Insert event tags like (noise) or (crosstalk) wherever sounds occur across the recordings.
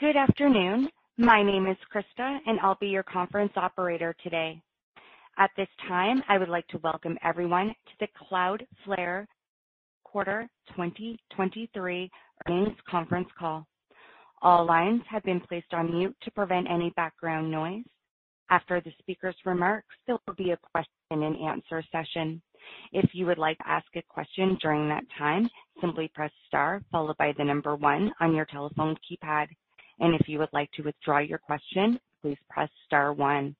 Good afternoon. My name is Krista, and I'll be your conference operator today. At this time, I would like to welcome everyone to the Cloudflare Quarter 2023 Earnings Conference Call. All lines have been placed on mute to prevent any background noise. After the speaker's remarks, there will be a question-and-answer session. If you would like to ask a question during that time, simply press star followed by the number one on your telephone keypad. And if you would like to withdraw your question, please press star one.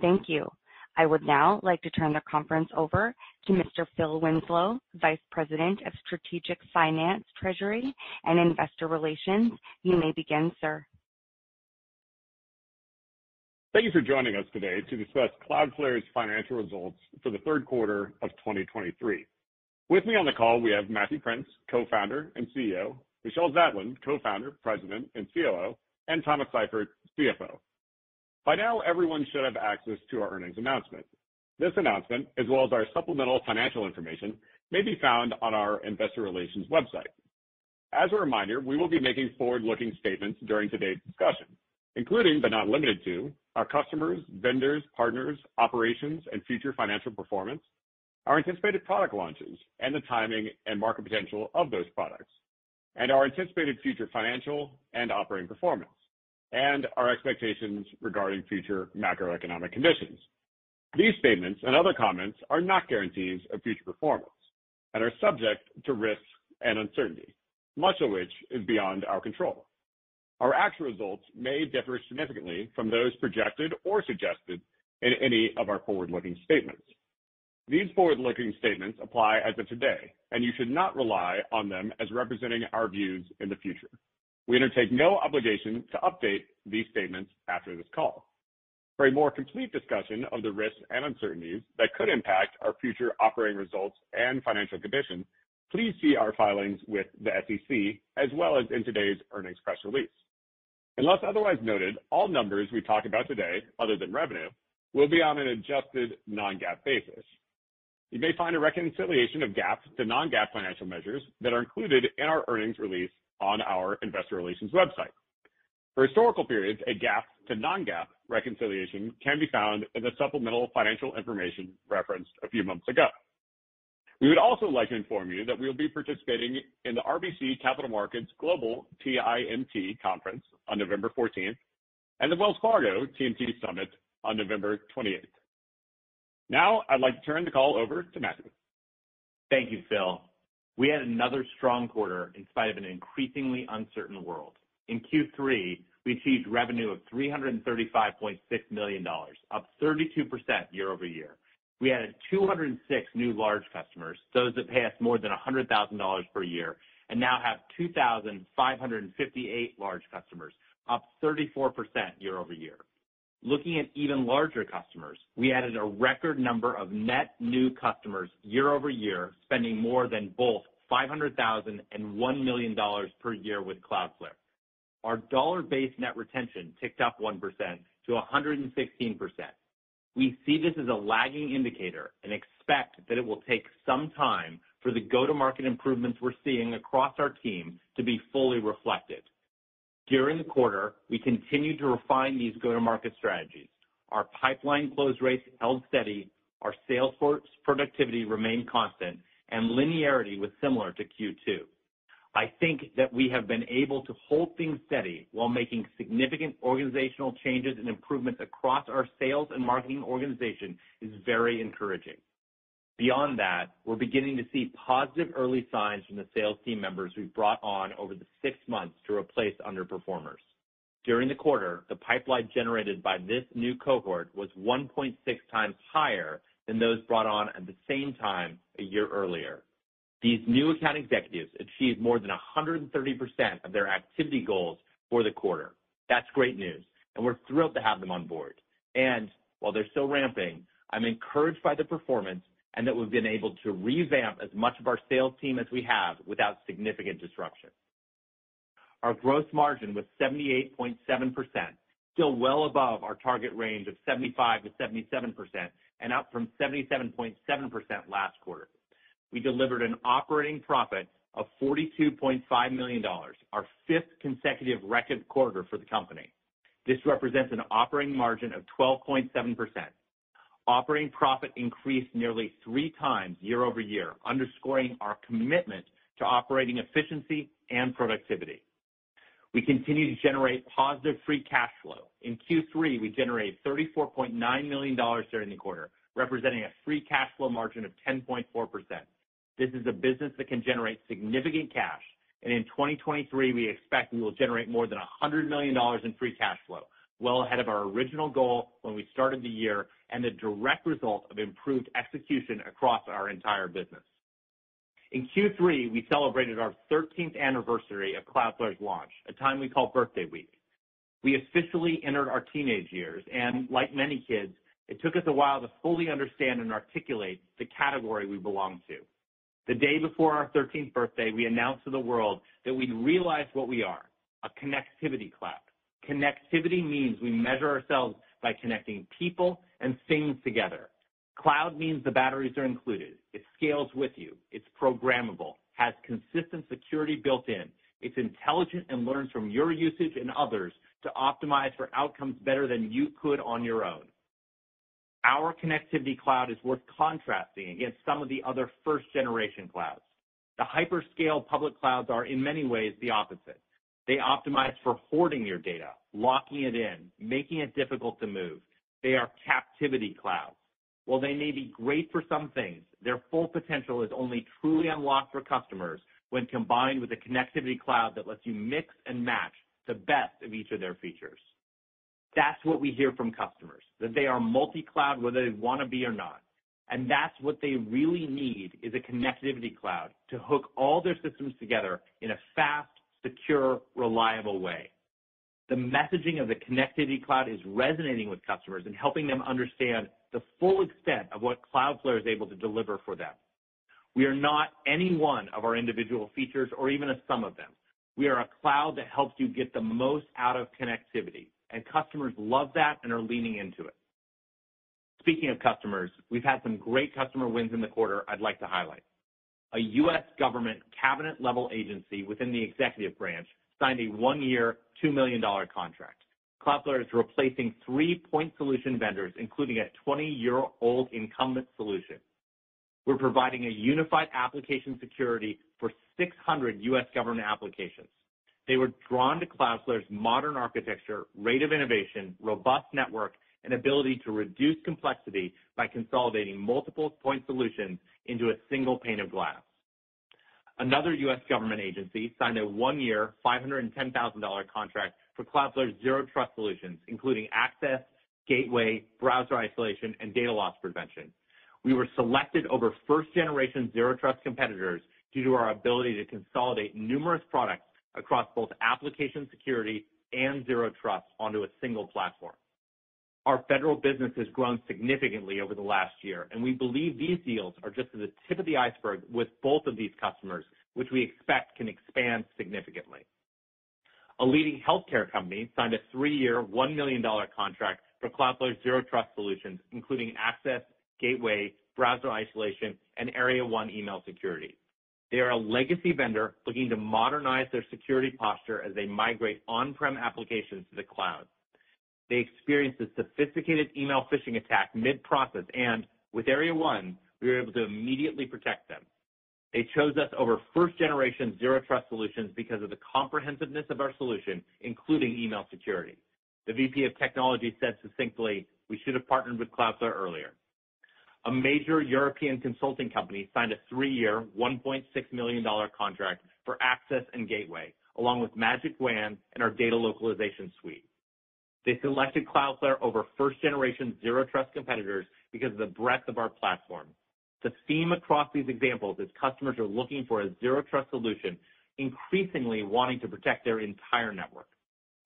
Thank you. I would now like to turn the conference over to Mr. Phil Winslow, Vice President of Strategic Finance, Treasury, and Investor Relations. You may begin, sir. Thank you for joining us today to discuss Cloudflare's financial results for the third quarter of 2023. With me on the call, we have Matthew Prince, Co-founder and CEO, Michelle Zatlyn, Co-founder, President, and COO, and Thomas Seifert, CFO. By now, everyone should have access to our earnings announcement. This announcement, as well as our supplemental financial information, may be found on our investor relations website. As a reminder, we will be making forward-looking statements during today's discussion, including, but not limited to, our customers, vendors, partners, operations, and future financial performance, our anticipated product launches, and the timing and market potential of those products, and our anticipated future financial and operating performance, and our expectations regarding future macroeconomic conditions. These statements and other comments are not guarantees of future performance and are subject to risks and uncertainty, much of which is beyond our control. Our actual results may differ significantly from those projected or suggested in any of our forward-looking statements. These forward-looking statements apply as of today, and you should not rely on them as representing our views in the future. We undertake no obligation to update these statements after this call. For a more complete discussion of the risks and uncertainties that could impact our future operating results and financial condition, please see our filings with the SEC, as well as in today's earnings press release. Unless otherwise noted, all numbers we talk about today, other than revenue, will be on an adjusted non-GAAP basis. You may find a reconciliation of GAAP to non-GAAP financial measures that are included in our earnings release on our investor relations website. For historical periods, a GAAP to non-GAAP reconciliation can be found in the supplemental financial information referenced a few months ago. We would also like to inform you that we will be participating in the RBC Capital Markets Global TIMT Conference on November 14th, and the Wells Fargo TMT Summit on November 28th. Now, I'd like to turn the call over to Matthew. Thank you, Phil. We had another strong quarter in spite of an increasingly uncertain world. In Q3, we achieved revenue of $335.6 million, up 32% year-over-year. We added 206 new large customers, those that pay us more than $100,000 per year, and now have 2,558 large customers, up 34% year-over-year. Looking at even larger customers, we added a record number of net new customers year-over-year, spending more than both $500,000 and $1 million per year with Cloudflare. Our dollar-based net retention ticked up 1% to 116%. We see this as a lagging indicator and expect that it will take some time for the go-to-market improvements we're seeing across our team to be fully reflected. During the quarter, we continued to refine these go-to-market strategies. Our pipeline close rates held steady, our sales force productivity remained constant, and linearity was similar to Q2. I think that we have been able to hold things steady while making significant organizational changes and improvements across our sales and marketing organization is very encouraging. Beyond that, we're beginning to see positive early signs from the sales team members we've brought on over the six months to replace underperformers. During the quarter, the pipeline generated by this new cohort was 1.6 times higher than those brought on at the same time a year earlier. These new account executives achieved more than 130% of their activity goals for the quarter. That's great news, and we're thrilled to have them on board. And while they're still ramping, I'm encouraged by the performance and that we've been able to revamp as much of our sales team as we have without significant disruption. Our gross margin was 78.7%, still well above our target range of 75%-77% and up from 77.7% last quarter. We delivered an operating profit of $42.5 million, our fifth consecutive record quarter for the company. This represents an operating margin of 12.7%. Operating profit increased nearly 3x year-over-year, underscoring our commitment to operating efficiency and productivity. We continue to generate positive free cash flow. In Q3, we generated $34.9 million during the quarter, representing a free cash flow margin of 10.4%. This is a business that can generate significant cash, and in 2023, we expect we will generate more than $100 million in free cash flow, well ahead of our original goal when we started the year, and a direct result of improved execution across our entire business. In Q3, we celebrated our 13th anniversary of Cloudflare's launch, a time we call Birthday Week. We officially entered our teenage years, and like many kids, it took us a while to fully understand and articulate the category we belong to. The day before our 13th birthday, we announced to the world that we'd realized what we are, a connectivity cloud. Connectivity means we measure ourselves by connecting people and things together. Cloud means the batteries are included, it scales with you, it's programmable, has consistent security built in, it's intelligent and learns from your usage and others to optimize for outcomes better than you could on your own. Our Connectivity Cloud is worth contrasting against some of the other first-generation clouds. The hyperscale public clouds are, in many ways, the opposite. They optimize for hoarding your data, locking it in, making it difficult to move. They are captivity clouds. While they may be great for some things, their full potential is only truly unlocked for customers when combined with a Connectivity Cloud that lets you mix and match the best of each of their features. That's what we hear from customers, that they are multi-cloud, whether they want to be or not, and that's what they really need, is a Connectivity Cloud to hook all their systems together in a fast, secure, reliable way. The messaging of the Connectivity Cloud is resonating with customers and helping them understand the full extent of what Cloudflare is able to deliver for them. We are not any one of our individual features or even a sum of them. We are a cloud that helps you get the most out of connectivity, and customers love that and are leaning into it. Speaking of customers, we've had some great customer wins in the quarter I'd like to highlight. A U.S. government cabinet-level agency within the executive branch signed a one-year, $2 million contract. Cloudflare is replacing three point solution vendors, including a 20-year-old incumbent solution. We're providing a unified application security for 600 U.S. government applications. They were drawn to Cloudflare's modern architecture, rate of innovation, robust network, and ability to reduce complexity by consolidating multiple point solutions into a single pane of glass. Another U.S. government agency signed a one-year, $510,000 contract for Cloudflare's Zero Trust solutions, including access, gateway, browser isolation, and data loss prevention. We were selected over first-generation Zero Trust competitors due to our ability to consolidate numerous products across both application security and Zero Trust onto a single platform. Our federal business has grown significantly over the last year, and we believe these deals are just at the tip of the iceberg with both of these customers, which we expect can expand significantly. A leading healthcare company signed a three-year, $1 million contract for Cloudflare's Zero Trust solutions, including access, gateway, browser isolation, and Area 1 email security. They are a legacy vendor looking to modernize their security posture as they migrate on-prem applications to the cloud. They experienced a sophisticated email phishing attack mid-process, and with Area 1, we were able to immediately protect them. They chose us over first-generation Zero Trust solutions because of the comprehensiveness of our solution, including email security. The VP of Technology said succinctly, "We should have partnered with Cloudflare earlier." A major European consulting company signed a three-year, $1.6 million contract for access and gateway, along with Magic WAN and our data localization suite. They selected Cloudflare over first-generation Zero Trust competitors because of the breadth of our platform. The theme across these examples is customers are looking for a Zero Trust solution, increasingly wanting to protect their entire network.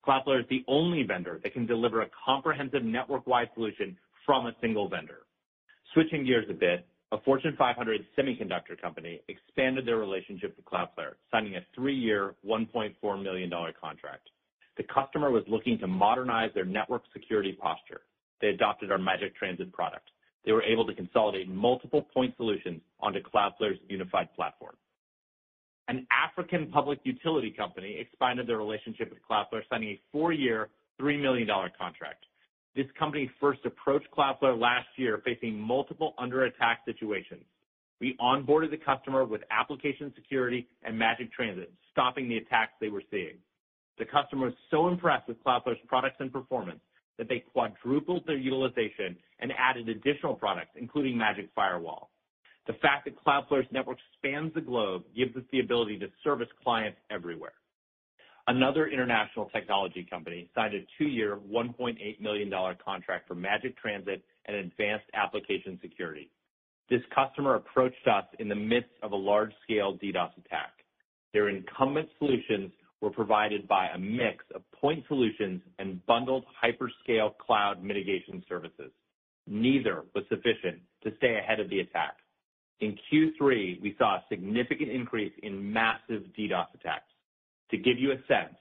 Cloudflare is the only vendor that can deliver a comprehensive network-wide solution from a single vendor. Switching gears a bit, a Fortune 500 semiconductor company expanded their relationship with Cloudflare, signing a three-year, $1.4 million contract. The customer was looking to modernize their network security posture. They adopted our Magic Transit product. They were able to consolidate multiple point solutions onto Cloudflare's unified platform. An African public utility company expanded their relationship with Cloudflare, signing a four-year, $3 million contract. This company first approached Cloudflare last year, facing multiple under-attack situations. We onboarded the customer with application security and Magic Transit, stopping the attacks they were seeing. The customer was so impressed with Cloudflare's products and performance that they quadrupled their utilization and added additional products, including Magic Firewall. The fact that Cloudflare's network spans the globe gives us the ability to service clients everywhere. Another international technology company signed a two-year, $1.8 million contract for Magic Transit and Advanced Application Security. This customer approached us in the midst of a large-scale DDoS attack. Their incumbent solutions were provided by a mix of point solutions and bundled hyperscale cloud mitigation services. Neither was sufficient to stay ahead of the attack. In Q3, we saw a significant increase in massive DDoS attacks. To give you a sense,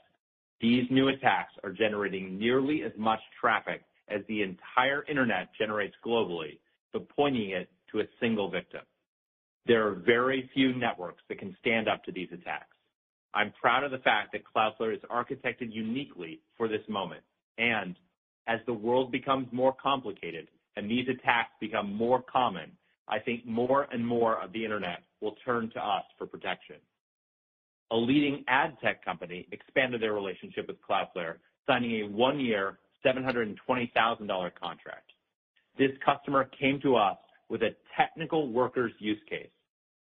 these new attacks are generating nearly as much traffic as the entire internet generates globally, but pointing it to a single victim. There are very few networks that can stand up to these attacks. I'm proud of the fact that Cloudflare is architected uniquely for this moment, and as the world becomes more complicated and these attacks become more common, I think more and more of the internet will turn to us for protection. A leading ad tech company expanded their relationship with Cloudflare, signing a one-year, $720,000 contract. This customer came to us with a technical Workers use case.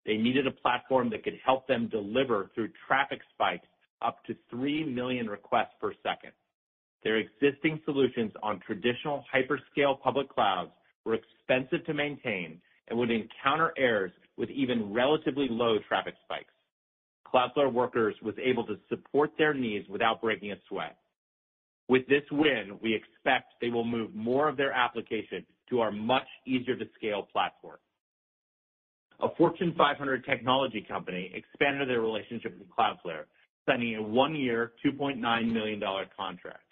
They needed a platform that could help them deliver through traffic spikes up to 3 million requests per second. Their existing solutions on traditional hyperscale public clouds were expensive to maintain and would encounter errors with even relatively low traffic spikes. Cloudflare Workers was able to support their needs without breaking a sweat. With this win, we expect they will move more of their application to our much easier-to-scale platform. A Fortune 500 technology company expanded their relationship with Cloudflare, signing a one-year, $2.9 million contract.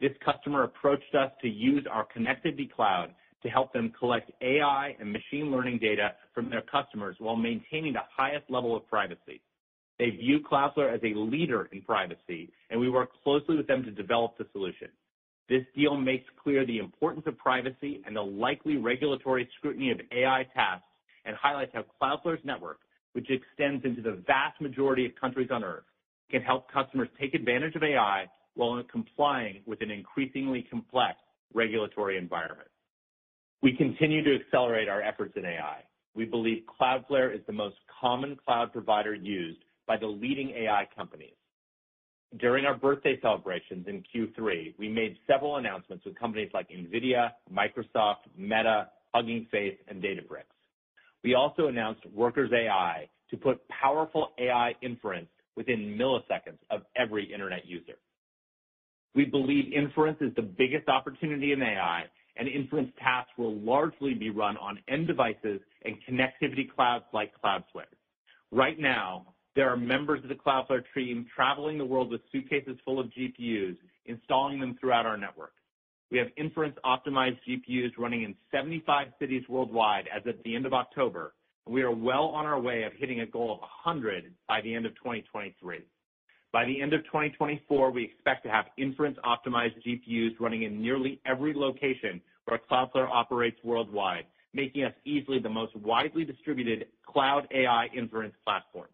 This customer approached us to use our Connectivity Cloud to help them collect AI and machine learning data from their customers while maintaining the highest level of privacy. They view Cloudflare as a leader in privacy, and we work closely with them to develop the solution. This deal makes clear the importance of privacy and the likely regulatory scrutiny of AI tasks, and highlights how Cloudflare's network, which extends into the vast majority of countries on Earth, can help customers take advantage of AI while complying with an increasingly complex regulatory environment. We continue to accelerate our efforts in AI. We believe Cloudflare is the most common cloud provider used by the leading AI companies. During our birthday celebrations in Q3, we made several announcements with companies like NVIDIA, Microsoft, Meta, Hugging Face, and Databricks. We also announced Workers AI to put powerful AI inference within milliseconds of every internet user. We believe inference is the biggest opportunity in AI, and inference tasks will largely be run on end devices and connectivity clouds like Cloudflare. Right now, there are members of the Cloudflare team traveling the world with suitcases full of GPUs, installing them throughout our network. We have inference-optimized GPUs running in 75 cities worldwide as of the end of October, and we are well on our way of hitting a goal of 100 by the end of 2023. By the end of 2024, we expect to have inference-optimized GPUs running in nearly every location where Cloudflare operates worldwide, making us easily the most widely distributed cloud AI inference platform.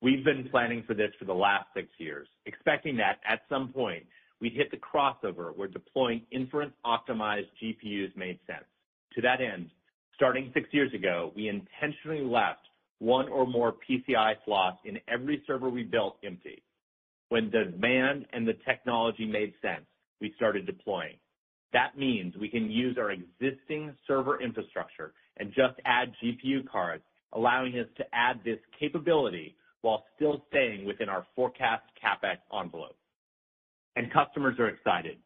We've been planning for this for the last six years, expecting that at some point, we'd hit the crossover where deploying inference-optimized GPUs made sense. To that end, starting six years ago, we intentionally left one or more PCI slots in every server we built empty. When the demand and the technology made sense, we started deploying. That means we can use our existing server infrastructure and just add GPU cards, allowing us to add this capability while still staying within our forecast CapEx envelope. And customers are excited.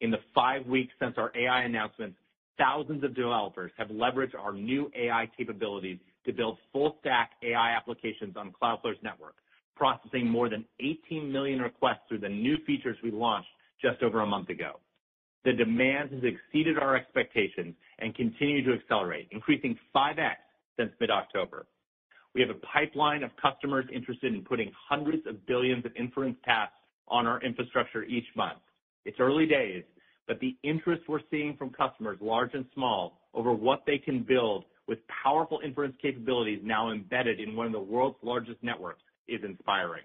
In the five weeks since our AI announcement, thousands of developers have leveraged our new AI capabilities to build full-stack AI applications on Cloudflare's network, processing more than 18 million requests through the new features we launched just over a month ago. The demand has exceeded our expectations and continue to accelerate, increasing 5x since mid-October. We have a pipeline of customers interested in putting hundreds of billions of inference tasks on our infrastructure each month. It's early days, but the interest we're seeing from customers, large and small, over what they can build with powerful inference capabilities now embedded in one of the world's largest networks, is inspiring.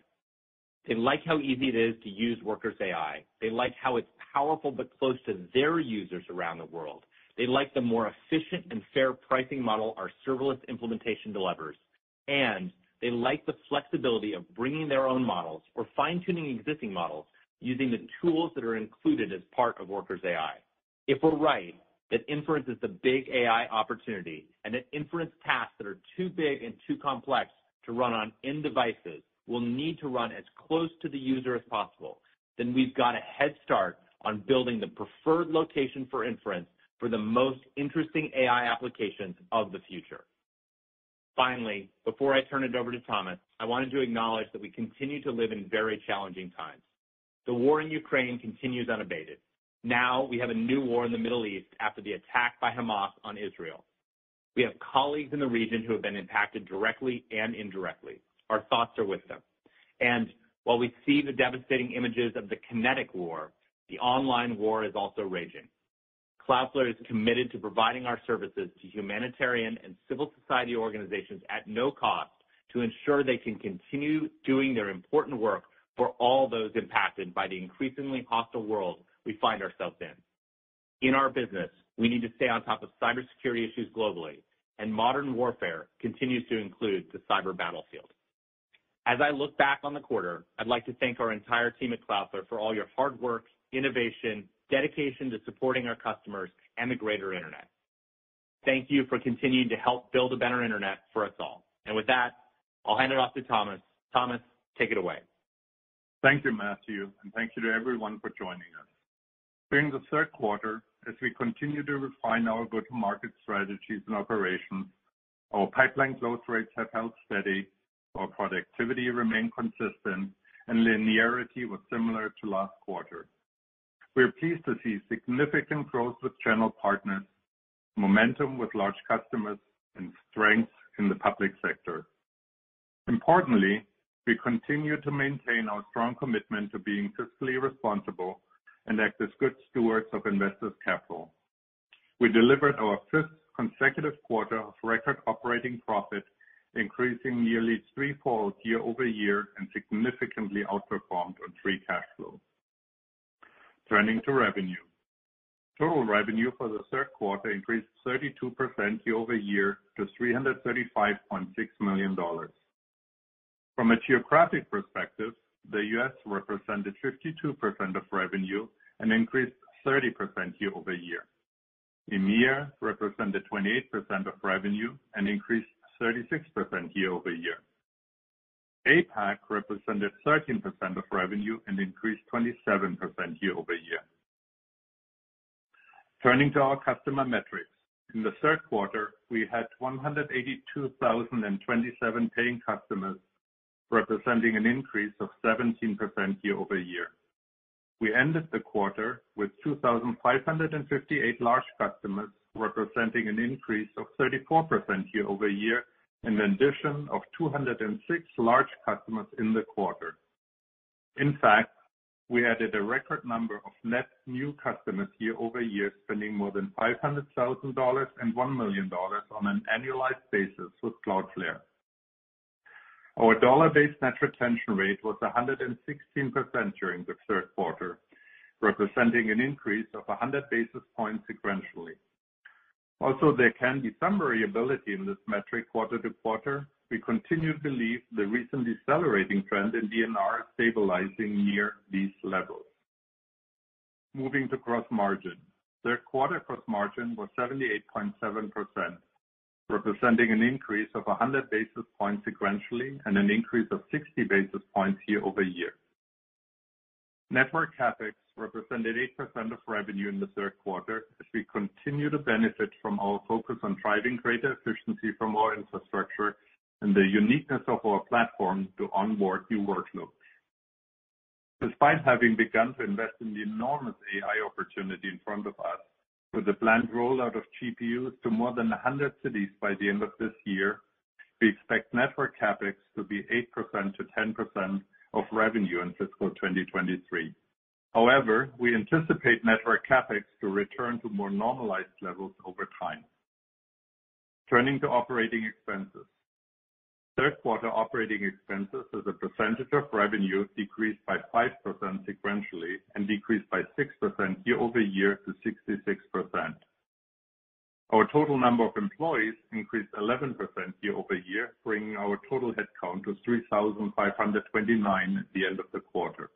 They like how easy it is to use Workers AI. They like how it's powerful but close to their users around the world. They like the more efficient and fair pricing model our serverless implementation delivers, and they like the flexibility of bringing their own models or fine-tuning existing models using the tools that are included as part of Workers AI. If we're right, that inference is the big AI opportunity, and that inference tasks that are too big and too complex to run on end devices will need to run as close to the user as possible, then we've got a head start on building the preferred location for inference for the most interesting AI applications of the future. Finally, before I turn it over to Thomas, I wanted to acknowledge that we continue to live in very challenging times. The war in Ukraine continues unabated. Now, we have a new war in the Middle East after the attack by Hamas on Israel. We have colleagues in the region who have been impacted directly and indirectly. Our thoughts are with them. And while we see the devastating images of the kinetic war, the online war is also raging. Cloudflare is committed to providing our services to humanitarian and civil society organizations at no cost to ensure they can continue doing their important work for all those impacted by the increasingly hostile world we find ourselves in. In our business, we need to stay on top of cybersecurity issues globally, and modern warfare continues to include the cyber battlefield. As I look back on the quarter, I'd like to thank our entire team at Cloudflare for all your hard work, innovation, dedication to supporting our customers and the greater internet. Thank you for continuing to help build a better internet for us all. And with that, I'll hand it off to Thomas. Thomas, take it away. Thank you, Matthew, and thank you to everyone for joining us. During the third quarter, as we continue to refine our go-to-market strategies and operations, our pipeline growth rates have held steady, our productivity remained consistent, and linearity was similar to last quarter. We are pleased to see significant growth with channel partners, momentum with large customers, and strength in the public sector. Importantly, we continue to maintain our strong commitment to being fiscally responsible and act as good stewards of investors' capital. We delivered our fifth consecutive quarter of record operating profit, increasing nearly threefold year-over-year and significantly outperformed on free cash flow. Turning to revenue. Total revenue for the third quarter increased 32% year-over-year to $335.6 million. From a geographic perspective, the U.S. represented 52% of revenue and increased 30% year-over-year. EMEA represented 28% of revenue and increased 36% year-over-year. APAC represented 13% of revenue and increased 27% year-over-year. Turning to our customer metrics. In the third quarter, we had 182,027 paying customers, representing an increase of 17% year-over-year. We ended the quarter with 2,558 large customers, representing an increase of 34% year-over-year, and an addition of 206 large customers in the quarter. In fact, we added a record number of net new customers year-over-year, spending more than $500,000 and $1 million on an annualized basis with Cloudflare. Our dollar-based net retention rate was 116% during the third quarter, representing an increase of 100 basis points sequentially. Also, there can be some variability in this metric quarter to quarter. We continue to believe the recent decelerating trend in DNR is stabilizing near these levels. Moving to gross margin. Third quarter gross margin was 78.7%, representing an increase of 100 basis points sequentially and an increase of 60 basis points year-over-year. Network CapEx represented 8% of revenue in the third quarter, as we continue to benefit from our focus on driving greater efficiency from our infrastructure and the uniqueness of our platform to onboard new workloads. Despite having begun to invest in the enormous AI opportunity in front of us, with the planned rollout of GPUs to more than 100 cities by the end of this year, we expect network CapEx to be 8%-10% of revenue in fiscal 2023. However, we anticipate network CapEx to return to more normalized levels over time. Turning to operating expenses. Third quarter operating expenses as a percentage of revenue decreased by 5% sequentially and decreased by 6% year-over-year to 66%. Our total number of employees increased 11% year-over-year, bringing our total headcount to 3,529 at the end of the quarter.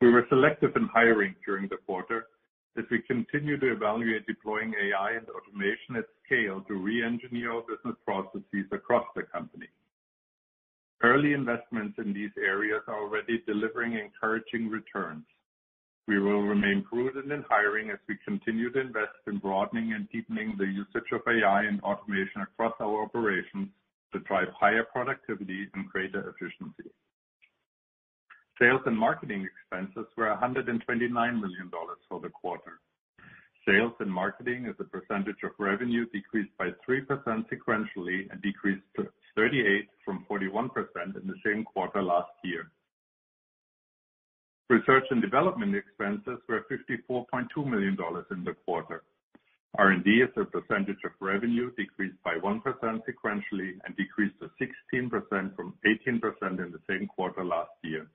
We were selective in hiring during the quarter as we continue to evaluate deploying AI and automation at scale to re-engineer our business processes across the company. Early investments in these areas are already delivering encouraging returns. We will remain prudent in hiring as we continue to invest in broadening and deepening the usage of AI and automation across our operations to drive higher productivity and greater efficiency. Sales and marketing expenses were $129 million for the quarter. Sales and marketing as a percentage of revenue decreased by 3% sequentially and decreased to 38 from 41% in the same quarter last year. Research and development expenses were $54.2 million in the quarter. R&D as a percentage of revenue decreased by 1% sequentially and decreased to 16% from 18% in the same quarter last year.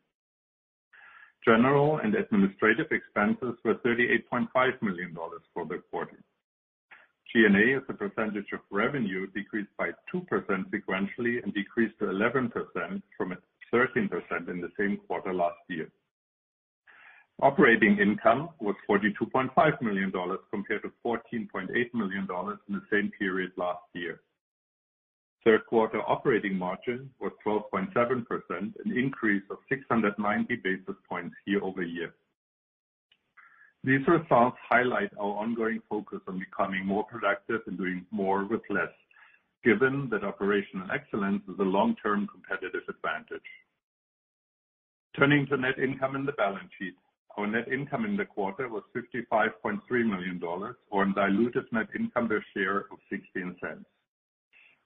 General and administrative expenses were $38.5 million for the quarter. G&A as a percentage of revenue decreased by 2% sequentially and decreased to 11% from 13% in the same quarter last year. Operating income was $42.5 million compared to $14.8 million in the same period last year. Third quarter operating margin was 12.7%, an increase of 690 basis points year-over-year. These results highlight our ongoing focus on becoming more productive and doing more with less, given that operational excellence is a long-term competitive advantage. Turning to net income in the balance sheet. Our net income in the quarter was $55.3 million, or a diluted net income per share of $0.16.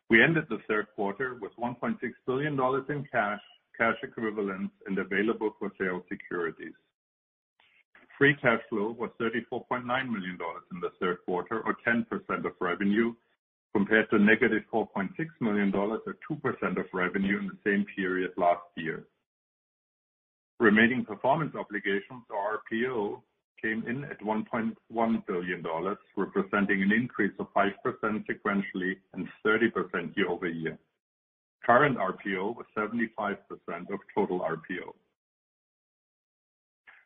We ended the third quarter with $1.6 billion in cash cash equivalents, and available-for-sale securities. Free cash flow was $34.9 million in the third quarter, or 10% of revenue, compared to negative -$4.6 million, or 2% of revenue in the same period last year. Remaining performance obligations, or RPO, came in at $1.1 billion, representing an increase of 5% sequentially and 30% year-over-year. Current RPO was 75% of total RPO.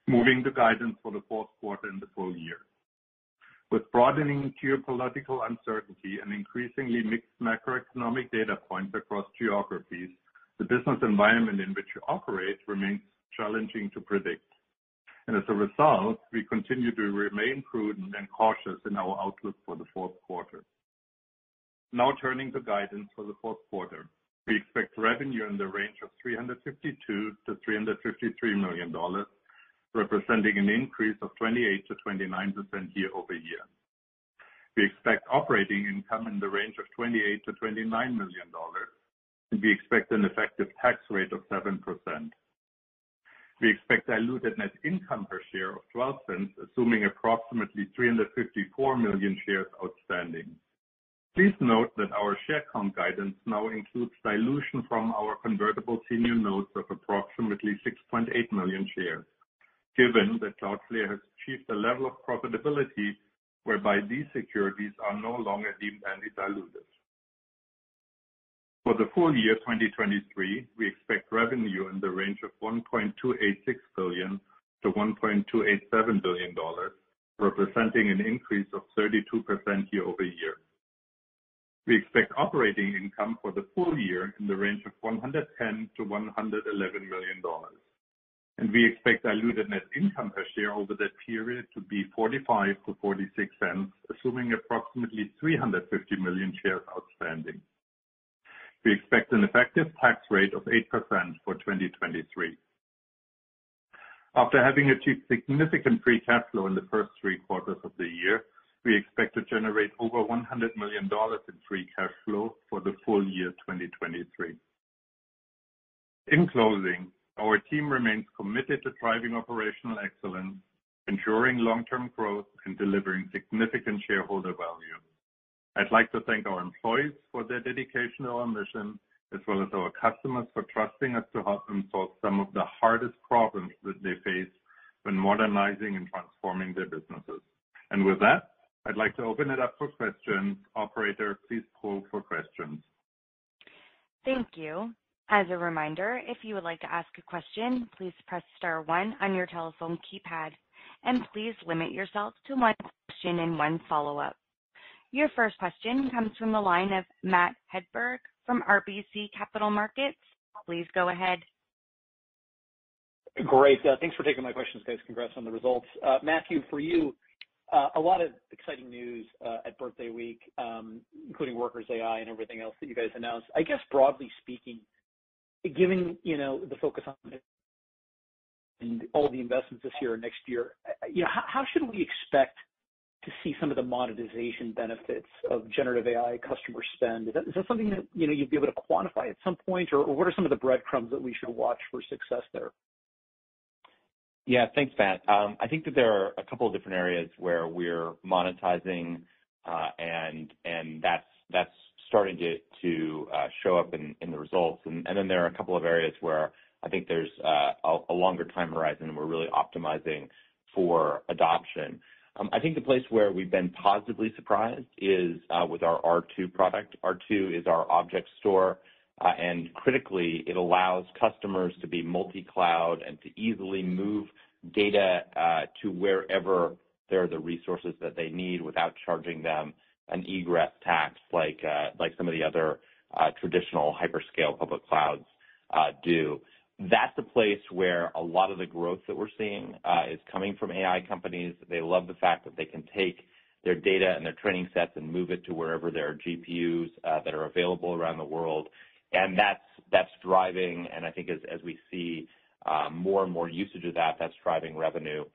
Moving to guidance for the fourth quarter and the full year. With broadening geopolitical uncertainty and increasingly mixed macroeconomic data points across geographies, the business environment in which we operate remains challenging to predict. As a result, we continue to remain prudent and cautious in our outlook for the fourth quarter. Now turning to guidance for the fourth quarter. We expect revenue in the range of $352 million-$353 million, representing an increase of 28%-29% year-over-year. We expect operating income in the range of $28 million-$29 million, and we expect an effective tax rate of 7%. We expect diluted net income per share of $0.12, assuming approximately 354 million shares outstanding. Please note that our share count guidance now includes dilution from our convertible senior notes of approximately 6.8 million shares, given that Cloudflare has achieved a level of profitability whereby these securities are no longer deemed anti-dilutive. For the full year 2023, we expect revenue in the range of $1.286 billion-$1.287 billion, representing an increase of 32% year-over-year. We expect operating income for the full year in the range of $110 million-$111 million. And we expect diluted net income per share over that period to be $0.45-$0.46, assuming approximately 350 million shares outstanding. We expect an effective tax rate of 8% for 2023. After having achieved significant free cash flow in the first three quarters of the year, we expect to generate over $100 million in free cash flow for the full year 2023. In closing, our team remains committed to driving operational excellence, ensuring long-term growth, and delivering significant shareholder value. I'd like to thank our employees for their dedication to our mission, as well as our customers for trusting us to help them solve some of the hardest problems that they face when modernizing and transforming their businesses. And with that, I'd like to open it up for questions. Operator, please poll for questions. Thank you. As a reminder, if you would like to ask a question, please press star one on your telephone keypad, and please limit yourself to one question and one follow-up. Your first question comes from the line of Matt Hedberg from RBC Capital Markets. Please go ahead. Great. Uh, thanks for taking my questions, guys. Congrats on the results. Uh, Matthew, for you, uh, a lot of exciting news at Birthday Week, um, including Workers AI and everything else that you guys announced. I guess, broadly speaking, given, you know, the focus on and all the investments this year and next year, you know, how should we expect to see some of the monetization benefits of generative AI customer spend? Is that something that, you know, you'd be able to quantify at some point, or what are some of the breadcrumbs that we should watch for success there? Yeah. Thanks, Matt. Um, I think that there are a couple of different areas where we're monetizing, uh, and and that's that's starting to uh show up in the results. And then there are a couple of areas where I think there's uh, a longer time horizon, and we're really optimizing for adoption. Um, I think the place where we've been positively surprised is uh, with our R2 product. R2 is our object store, uh, and critically, it allows customers to be multi-cloud and to easily move data uh, to wherever there are the resources that they need without charging them an egress tax, like like some of the other traditional hyperscale public clouds do. That's a place where a lot of the growth that we're seeing is coming from AI companies. They love the fact that they can take their data and their training sets and move it to wherever there are GPUs that are available around the world. And that's that's driving, and I think as we see more and more usage of that, that's driving revenue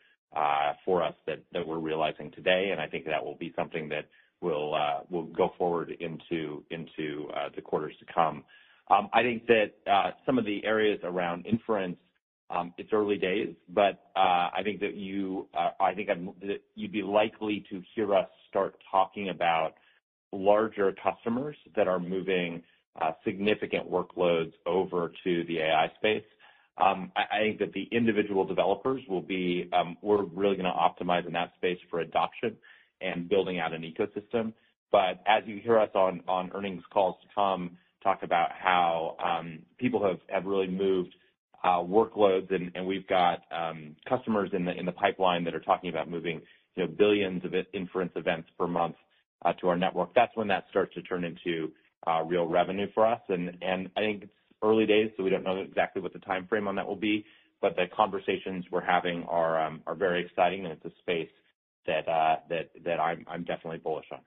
for us that we're realizing today, and I think that will be something that will uh go forward into into uh the quarters to come. Um, I think that uh, some of the areas around inference, um, it's early days, but uh, I think that you, uh, I think you'd be likely to hear us start talking about larger customers that are moving significant workloads over to the AI space. Um, I think that the individual developers will be, we're really gonna optimize in that space for adoption and building out an ecosystem. But as you hear us on earnings calls to come, talk about how um, people have really moved uh, workloads, and we've got um, customers in the in the pipeline that are talking about moving, you know, billions of inference events per month uh, to our network. That's when that starts to turn into uh, real revenue for us. And I think it's early days, so we don't know exactly what the timeframe on that will be, but the conversations we're having are um, are very exciting, and it's a space that uh that that I'm I'm definitely bullish on.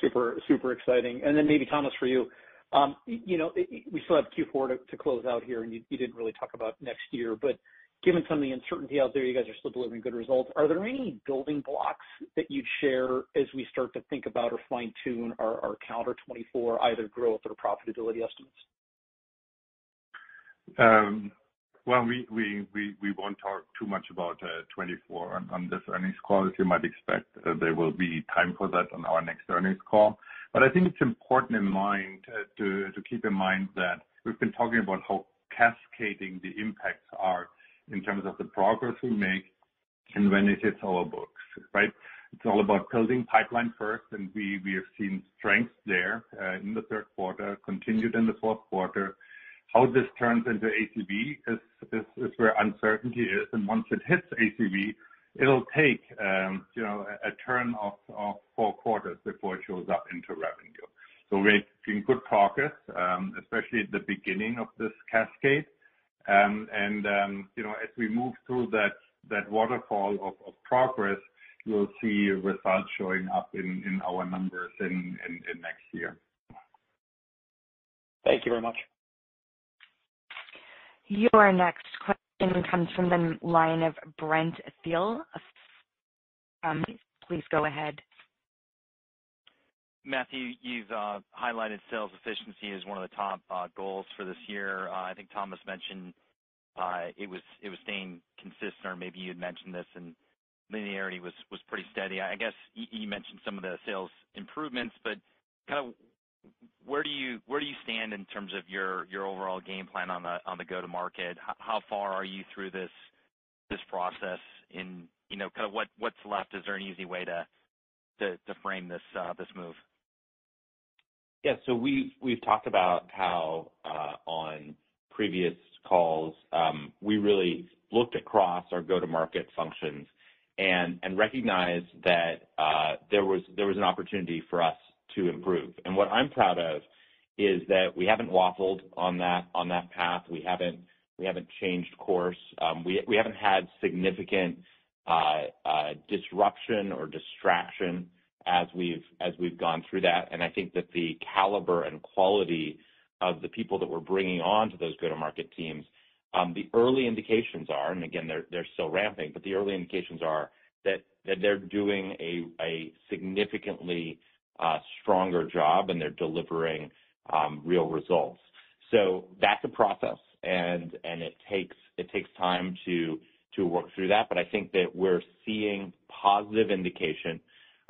Super, super exciting. And then maybe, Thomas, for you. Um, you know, we still have Q4 to close out here, and you didn't really talk about next year. But given some of the uncertainty out there, you guys are still delivering good results. Are there any building blocks that you'd share as we start to think about or fine-tune our calendar 2024, either growth or profitability estimates? Um, Well, we won't talk too much about uh, 2024 on this earnings call. As you might expect, uh, there will be time for that on our next earnings call. But I think it's important in mind uh, to to keep in mind that we've been talking about how cascading the impacts are in terms of the progress we make and when it hits our books, right? It's all about building pipeline first, and we have seen strength there in the third quarter, continued in the fourth quarter. How this turns into ACV is where uncertainty is, and once it hits ACV, it'll take, um, you know, a turn of four quarters before it shows up into revenue. So we're making good progress, um, especially at the beginning of this cascade. Um, you know, as we move through that waterfall of progress, you'll see results showing up in our numbers in next year. Thank you very much. Your next question comes from the line of Brent Thill. Please go ahead. Matthew, you've uh, highlighted sales efficiency as one of the top uh, goals for this year. Uh, I think Thomas mentioned it was staying consistent, or maybe you had mentioned this, and linearity was pretty steady. I guess you mentioned some of the sales improvements, but kind of where do you stand in terms of your overall game plan on the go-to-market? How far are you through this process? And, you know, kind of what's left? Is there an easy way to frame uh, this move? Yeah. So we've talked about how uh, on previous calls um, we really looked across our go-to-market functions and recognized that uh, there was an opportunity for us to improve. And what I'm proud of is that we haven't waffled on that path. We haven't changed course. Um, we haven't had significant uh, uh, disruption or distraction as we've gone through that. And I think that the caliber and quality of the people that we're bringing on to those go-to-market teams, um, the early indications are, and again, they're still ramping, but the early indications are that they're doing a significantly stronger job, and they're delivering um, real results. So that's a process, and it takes time to work through that. But I think that we're seeing positive indication.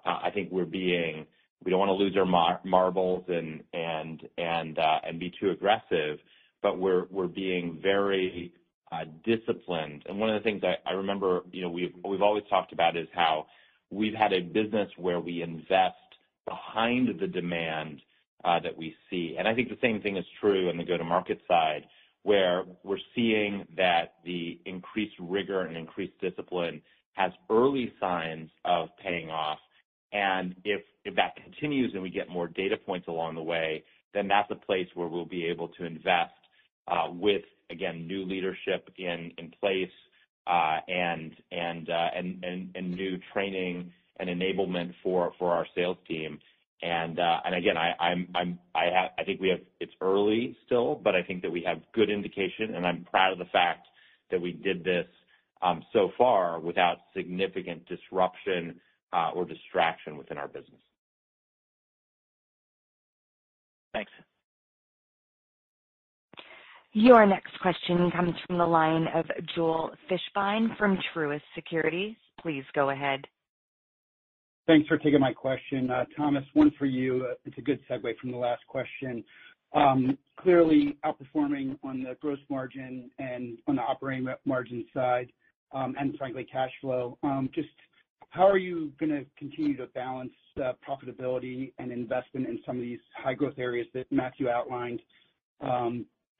Uh, I think we're being... We don't want to lose our marbles uh, and be too aggressive, but we're being very uh, disciplined. And one of the things I remember, you know, we've always talked about is how we've had a business where we invest behind the demand that we see. And I think the same thing is true on the go-to-market side, where we're seeing that the increased rigor and increased discipline has early signs of paying off. And if that continues and we get more data points along the way, then that's a place where we'll be able to invest with, again, new leadership in place, uh and and uh and and new training and enablement for our sales team. And uh and again, I I'm I'm I have I think we have. It's early still, but I think that we have good indication, and I'm proud of the fact that we did this so far without significant disruption or distraction within our business. Thanks. Your next question comes from the line of Joel Fishbein from Truist Securities. Please go ahead. Thanks for taking my question. Uh, Thomas, one for you. Uh, it's a good segue from the last question. Um, clearly outperforming on the gross margin and on the operating margin side, um, and frankly, cash flow. Um, just how are you gonna continue to balance uh, profitability and investment in some of these high-growth areas that Matthew outlined?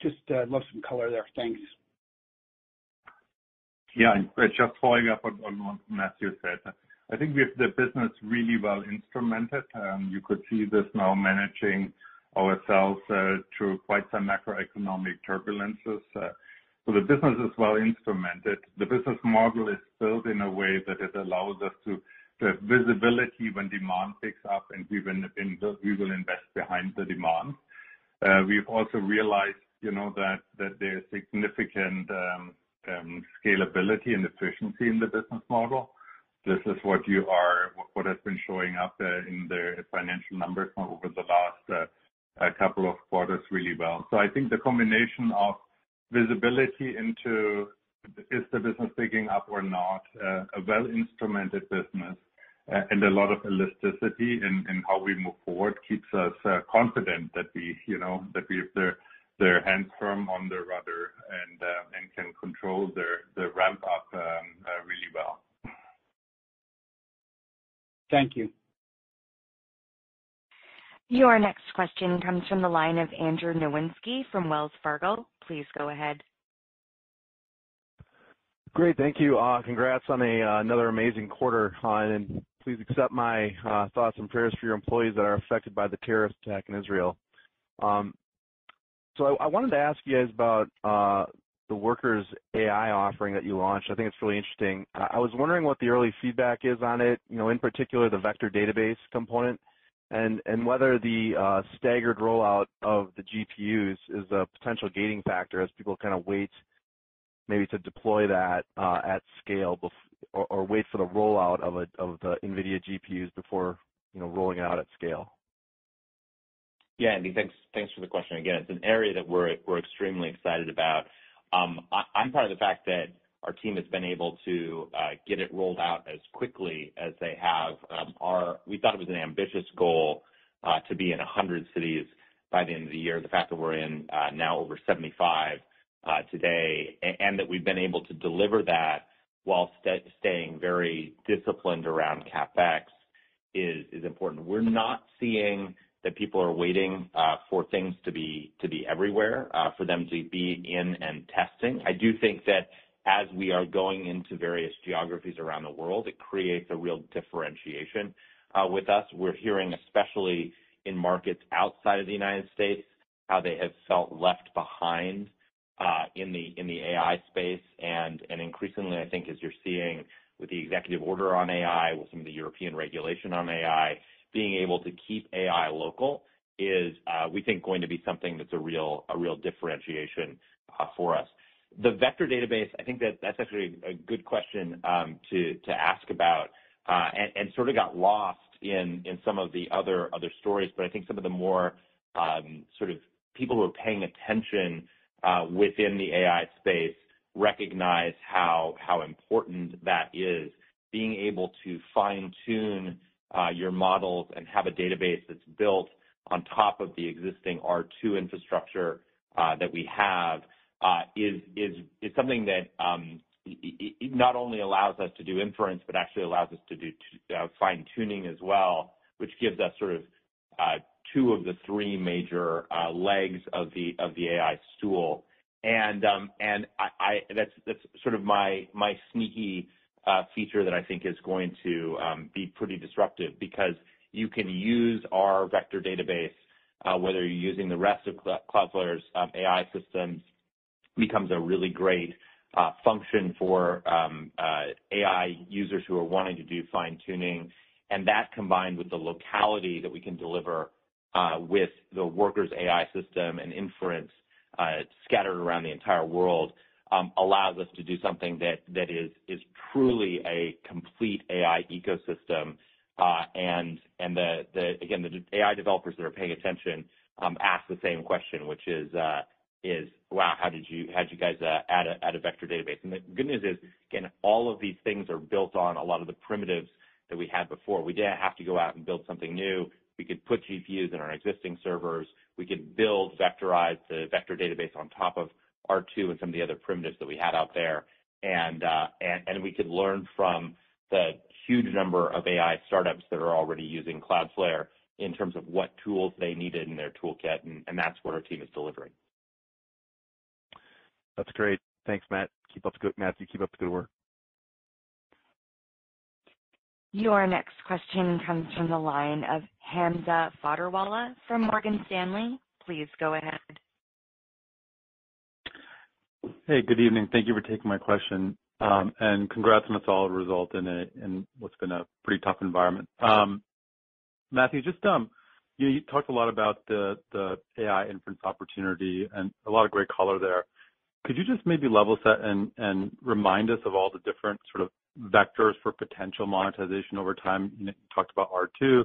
Just love some color there. Thanks. Yeah, just following up on what Matthew said. I think we have the business really well instrumented. Um, you could see this now managing ourselves uh, through quite some macroeconomic turbulences. Uh, so the business is well instrumented. The business model is built in a way that it allows us to have visibility when demand picks up, and we will invest behind the demand. Uh, we've also realized, you know, that that there's significant um, um, scalability and efficiency in the business model. This is what you are what has been showing up uh, in the financial numbers over the last uh, couple of quarters really well. So I think the combination of visibility into, is the business picking up or not, uh, a well-instrumented business, and a lot of elasticity in how we move forward, keeps us confident that we, you know, that we have their hands firm on the rudder and and can control the ramp up um, really well. Thank you. Your next question comes from the line of Andrew Nowinski from Wells Fargo. Please go ahead. Great. Thank you. Uh, congrats on uh, another amazing quarter. Uh, and please accept my thoughts and prayers for your employees that are affected by the terrorist attack in Israel. Um, so I wanted to ask you guys about the Workers AI offering that you launched. I think it's really interesting. I was wondering what the early feedback is on it, you know, in particular, the vector database component, and whether the uh, staggered rollout of the GPUs is a potential gating factor as people kind of wait maybe to deploy that uh, at scale or wait for the rollout of the NVIDIA GPUs before, you know, rolling it out at scale? Yeah, Andy, thanks for the question. Again, it's an area that we're extremely excited about. Um, I'm proud of the fact that our team has been able to uh, get it rolled out as quickly as they have. Um our we thought it was an ambitious goal uh, to be in 100 cities by the end of the year. The fact that we're in uh, now over 75 today, and that we've been able to deliver that while staying very disciplined around CapEx is important. We're not seeing that people are waiting uh, for things to be to be everywhere uh, for them to be in and testing. I do think that as we are going into various geographies around the world, it creates a real differentiation uh, with us. We're hearing, especially in markets outside of the United States, how they have felt left behind in the in the AI space. And and increasingly, I think as you're seeing with the executive order on AI, with some of the European regulation on AI, being able to keep AI local is, uh, we think, going to be something that's a real differentiation uh, for us. The vector database, I think that's actually a good question um, to ask about, uh, and sort of got lost in some of the other stories. But I think some of the more um, sort of people who are paying attention within the AI space recognize how important that is. Being able to fine-tune Uh, your models and have a database that's built on top of the existing R2 infrastructure uh, that we have uh, is something that um, it not only allows us to do inference, but actually allows us to do fine-tuning as well, which gives us sort of two of the three major legs of the AI stool. Um, that's that's sort of my sneaky feature that I think is going to um, be pretty disruptive because you can use our vector database, uh, whether you're using the rest of Cloudflare's um, AI systems, becomes a really great uh, function for um, uh, AI users who are wanting to do fine-tuning. And that, combined with the locality that we can deliver with the Workers AI system and inference scattered around the entire world, Um, allows us to do something that is is truly a complete AI ecosystem. Uh, and and the again, the AI developers that are paying attention um, ask the same question, which is, uh is "Wow, how did you how did you guys uh, add a add a vector database?" And the good news is, again, all of these things are built on a lot of the primitives that we had before. We didn't have to go out and build something new. We could put GPUs in our existing servers. We could build Vectorize the vector database on top of R2 and some of the other primitives that we had out there. And uh, we could learn from the huge number of AI startups that are already using Cloudflare in terms of what tools they needed in their toolkit, and that's what our team is delivering. That's great. Thanks, Matt. Keep up the good Matthew, keep up the good work. Your next question comes from the line of Hamza Fodderwala from Morgan Stanley. Please go ahead. Hey, good evening. Thank you for taking my question. Um and congrats on a solid result in what's been a pretty tough environment. Um, Matthew, just, um, you talked a lot about the AI inference opportunity and a lot of great color there. Could you just maybe level set and remind us of all the different sort of vectors for potential monetization over time? You talked about R2,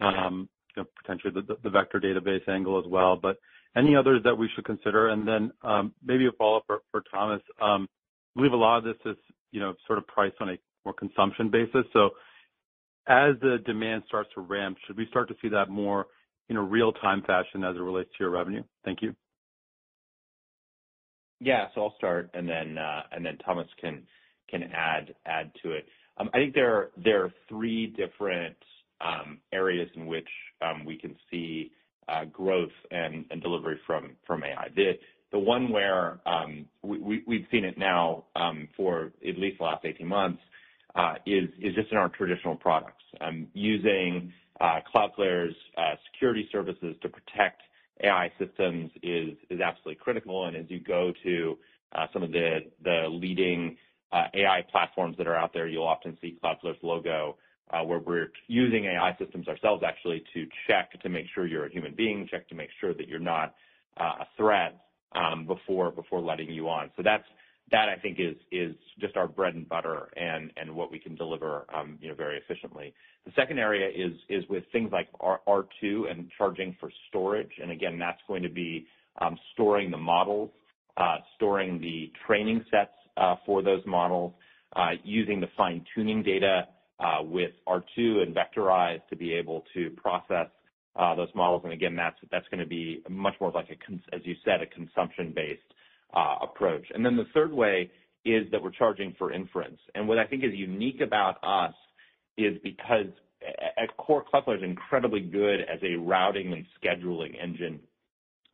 um, you know, potentially the vector database angle as well, but any others that we should consider? And then, um, maybe a follow-up for Thomas. Um, I believe a lot of this is, you know, sort of priced on a more consumption basis. So as the demand starts to ramp, should we start to see that more in a real-time fashion as it relates to your revenue? Thank you. Yeah. So I'll start, and then uh and then Thomas can can add add to it. Um, I think there are there are three different areas in which we can see growth and delivery from from AI. The one where um we've seen it now um for at least the last 18 months uh is is just in our traditional products. Um using uh Cloudflare's uh security services to protect AI systems is is absolutely critical. And as you go to uh some of the the leading AI platforms that are out there, you'll often see Cloudflare's logo, where we're using AI systems ourselves actually to check to make sure you're a human being, check to make sure that you're not a threat um before before letting you on. So that's that I think is is just our bread and butter and and what we can deliver, um you know, very efficiently. The second area is is with things like R2 and charging for storage. And again, that's going to be um storing the models, uh storing the training sets uh for those models, uh using the fine-tuning data Uh, with R2 and Vectorize to be able to process uh, those models. And again, that's that's gonna be much more like a, as you said, a consumption-based uh, approach. And then the third way is that we're charging for inference. And what I think is unique about us is because at core, Cloudflare is incredibly good as a routing and scheduling engine.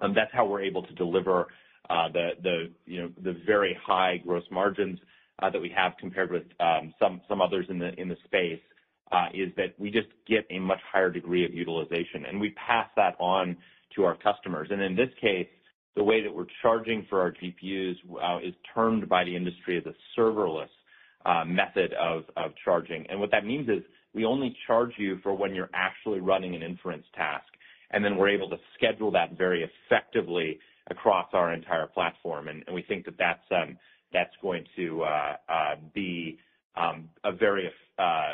And that's how we're able to deliver uh the the, you know, the very high gross margins Uh, that we have compared with um some some others in the in the space, uh, is that we just get a much higher degree of utilization, and we pass that on to our customers. And in this case, the way that we're charging for our GPUs uh, is termed by the industry as a serverless method of of charging. And what that means is we only charge you for when you're actually running an inference task, and then we're able to schedule that very effectively across our entire platform. And we think that that's um, going to uh, be um, a very uh,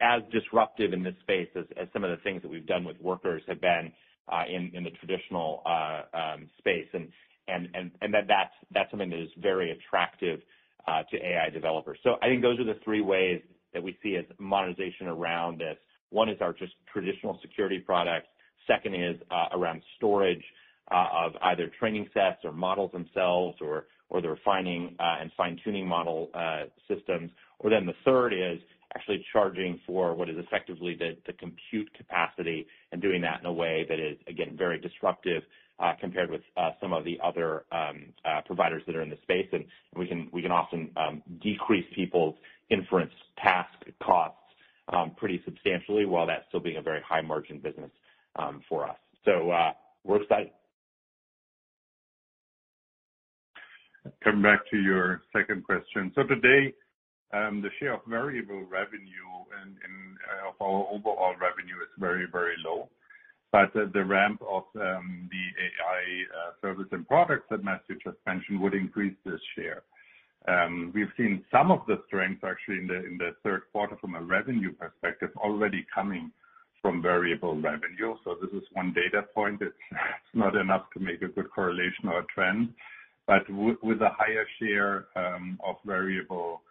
as disruptive in this space as some of the things that we've done with Workers have been uh, in the traditional um, space. That's that's something that is very attractive to AI developers. So I think those are the three ways that we see as monetization around this. One is our just traditional security products. Second is around storage of either training sets or models themselves or the refining uh, and fine-tuning model uh, systems. Or then the third is actually charging for what is effectively the compute capacity and doing that in a way that is, again, very disruptive uh, compared with some of the other um, providers that are in the space. And we can we can often um, decrease people's inference task costs um, pretty substantially while that's still being a very high margin business for us. So we're excited. Coming back to your second question. So today, um, the share of variable revenue in uh, of our overall revenue is very, very low. But the ramp of um, the AI uh, service and products that Matthew just mentioned would increase this share. Um, we've seen some of the strength actually in the third quarter from a revenue perspective already coming from variable revenue. So this is one data point. It's not enough to make a good correlation or a trend. But with a higher share of variable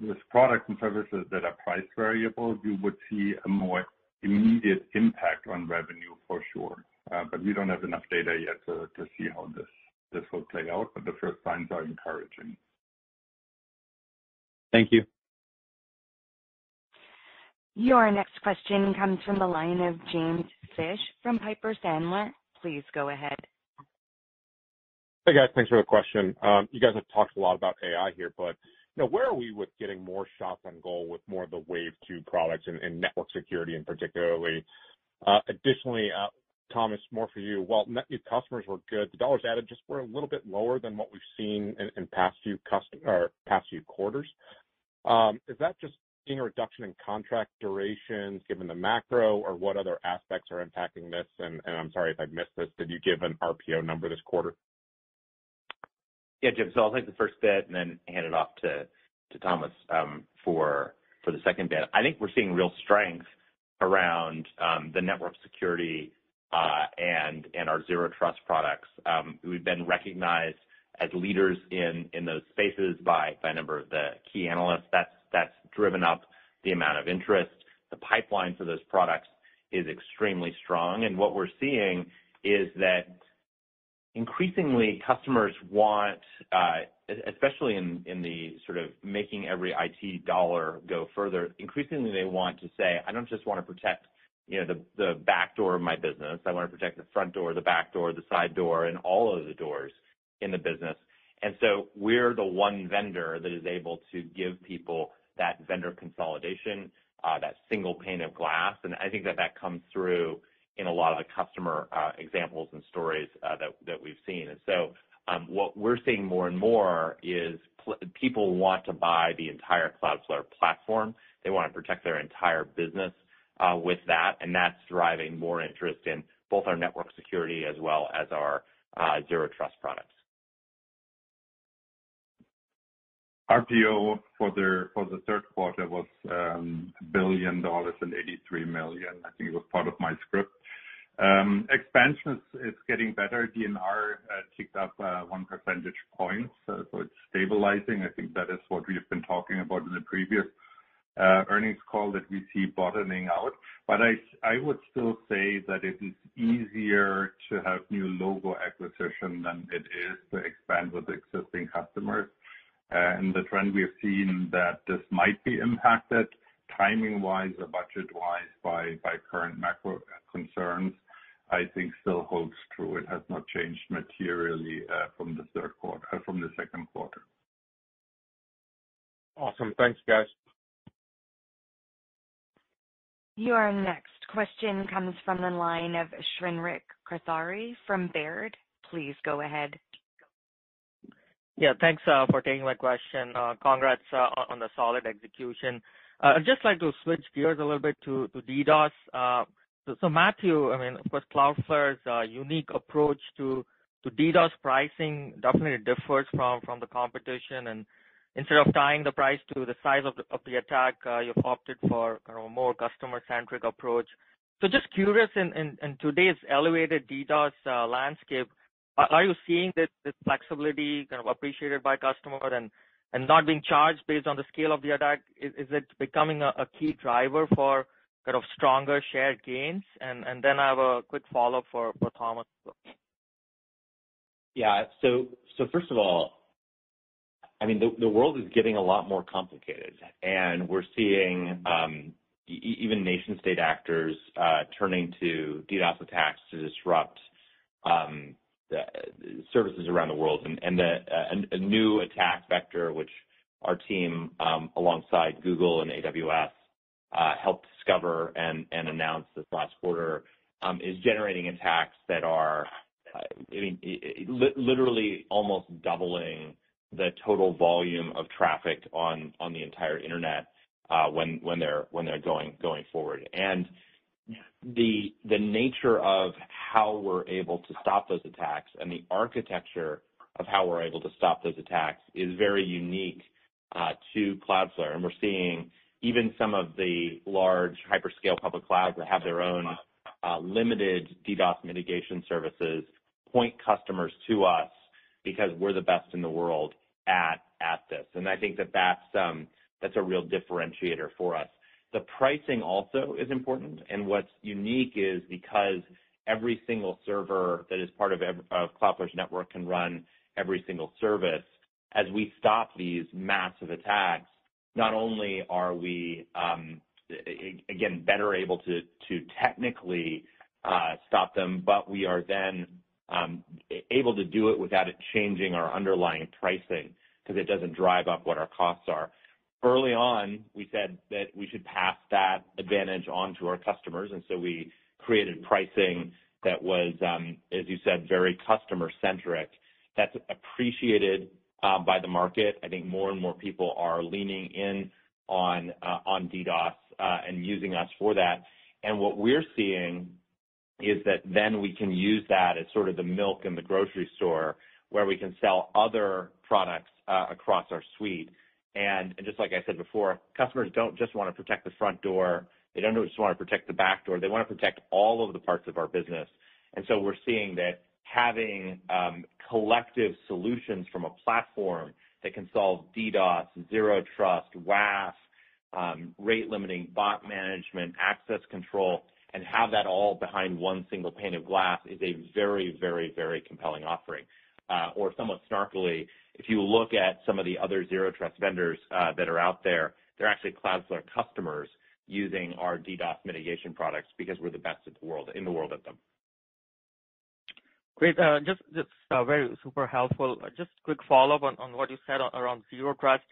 with products and services that are price variable, you would see a more immediate impact on revenue for sure. Uh but we don't have enough data yet to see how this will play out, but the first signs are encouraging. Thank you. Your next question comes from the line of James Fish from Piper Sandler. Please go ahead. Hey, guys. Thanks for the question. Um, you guys have talked a lot about AI here, but, you know, where are we with getting more shots on goal with more of the Wave 2 products and network security in particularly? Uh, additionally, uh, Thomas, more for you. While net new customers were good, the dollars added just were a little bit lower than what we've seen in past few custom uh past few quarters. Um, is that just seeing a reduction in contract durations given the macro, or what other aspects are impacting this? I'm sorry if I missed this, did you give an RPO number this quarter? Yeah, Jim. So I'll take the first bit and then hand it off to Thomas um, for the second bit. I think we're seeing real strength around um, the network security uh, and our Zero Trust products. Um, we've been recognized as leaders in those spaces by a number of the key analysts. That's driven up the amount of interest. The pipeline for those products is extremely strong. And what we're seeing is that increasingly customers want, uh, especially in the sort of making every IT dollar go further, increasingly they want to say, "I don't just wanna protect, you know, the back door of my business. I wanna protect the front door, the back door, the side door, and all of the doors in the business." And so we're the one vendor that is able to give people that vendor consolidation, uh, that single pane of glass. And I think that that comes through in a lot of the customer uh, examples and stories uh, that we've seen. And so um what we're seeing more and more is people want to buy the entire Cloudflare platform. They wanna protect their entire business uh, with that, and that's driving more interest in both our network security as well as our Zero Trust products. RPO for the third quarter was $1.083 billion. I think it was part of my script. Um, expansion is getting better. DNR uh, ticked up uh, 1 percentage point, so it's stabilizing. I think that is what we have been talking about in the previous uh, earnings call, that we see bottoming out. But I would still say that it is easier to have new logo acquisition than it is to expand with existing customers. And the trend we have seen that this might be impacted timing-wise or budget-wise by current macro concerns, I think still holds true. It has not changed materially uh, uh, from the second quarter. Awesome. Thanks, guys. Your next question comes from the line of Shrenik Kothari from Baird. Please go ahead. Yeah, thanks uh, for taking my question. Congrats on the solid execution. I'd just like to switch gears a little bit to DDoS. Matthew, I mean, of course, Cloudflare's uh, unique approach to to DDoS pricing definitely differs from the competition. And instead of tying the price to the size of the attack, uh, you've opted for kind of a more customer-centric approach. So just curious, in today's elevated DDoS uh, landscape, are you seeing this flexibility kind of appreciated by customers and not being charged based on the scale of the attack? Is it becoming a key driver for kind of stronger share gains? And then I have a quick follow-up for Thomas. Yeah. First of all, I mean, the world is getting a lot more complicated, and we're seeing um, even nation-state actors uh, turning to DDoS attacks to disrupt um, the services around the world. And and uh, a new attack vector, which our team, um, alongside Google and AWS, Uh, helped discover and and announce this last quarter, um, is generating attacks that are, I mean, literally almost doubling the total volume of traffic on on the entire internet uh when when they're when they're going going forward. And the the nature of how we're able to stop those attacks and the architecture of how we're able to stop those attacks is very unique uh, to Cloudflare. And we're seeing even some of the large hyperscale public clouds that have their own uh, limited DDoS mitigation services, point customers to us because we're the best in the world at at this. And I think that that's um, that's a real differentiator for us. The pricing also is important, and what's unique is because every single server that is part of Cloudflare's network can run every single service. As we stop these massive attacks, not only are we um, again, better able to technically uh, stop them, but we are then um, able to do it without it changing our underlying pricing, because it doesn't drive up what our costs are. Early on, we said that we should pass that advantage on to our customers, and so we created pricing that was, um, as you said, very customer-centric. That's appreciated Um, by the market. I think more and more people are leaning in on uh, on DDoS uh, and using us for that. And what we're seeing is that then we can use that as sort of the milk in the grocery store, where we can sell other products uh, across our suite. And just like I said before, customers don't just want to protect the front door, they don't just want to protect the back door, they want to protect all of the parts of our business. And so we're seeing that having um, collective solutions from a platform that can solve DDoS, Zero Trust, WAF, um, rate limiting, bot management, access control, and have that all behind one single pane of glass, is a very, very, very compelling offering. Uh, or somewhat snarkily, if you look at some of the other Zero Trust vendors uh, that are out there, they're actually Cloudflare customers using our DDoS mitigation products because we're the best at the world, in the world at them. Great. Just just very super helpful. Just quick follow-up on what you said around Zero Trust.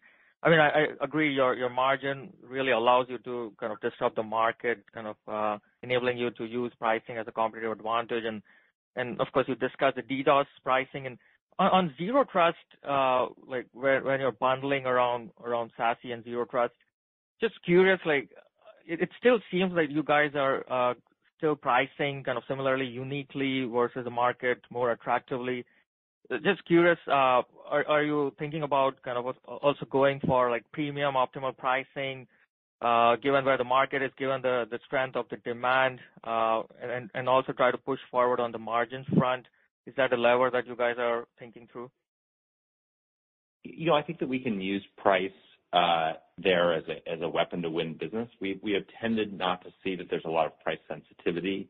I mean, I agree, your your margin really allows you to kind of disrupt the market, kind of uh enabling you to use pricing as a competitive advantage. And and of course, you discussed the DDoS pricing. And on Zero Trust, uh like, when you're bundling around around SASE and Zero Trust, just curious, like, it still seems like you guys are still pricing kind of similarly, uniquely versus the market more attractively. just curious, uh, are you thinking about kind of also going for, like, premium optimal pricing, uh, given where the market is, given the strength of the demand, uh, and also try to push forward on the margins front? Is that a lever that you guys are thinking through? You know, I think that we can use price there as a weapon to win business. We have tended not to see that there's a lot of price sensitivity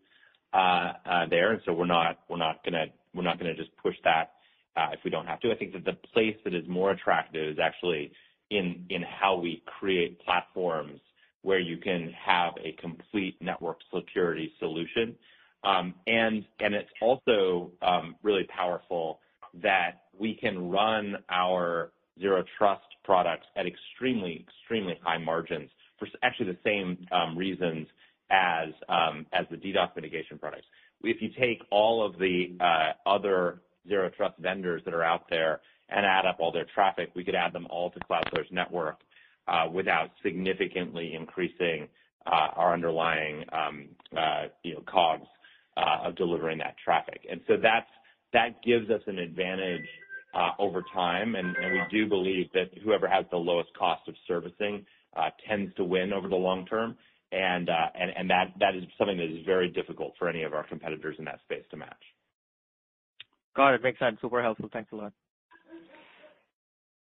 uh, uh, there, and so we're not we're not gonna we're not gonna just push that uh, if we don't have to. I think that the place that is more attractive is actually in in how we create platforms where you can have a complete network security solution. Um, and and it's also um, really powerful that we can run our Zero Trust products at extremely extremely high margins for actually the same um, reasons as um as the DDoS mitigation products. If you take all of the uh, other Zero Trust vendors that are out there and add up all their traffic, we could add them all to Cloudflare's network uh, without significantly increasing uh, our underlying, um, you know, COGS of delivering that traffic. And so that's that gives us an advantage Uh, over time, and we do believe that whoever has the lowest cost of servicing uh, tends to win over the long term. And uh, that is something that is very difficult for any of our competitors in that space to match. Got it. Makes sense. Super helpful. Thanks a lot.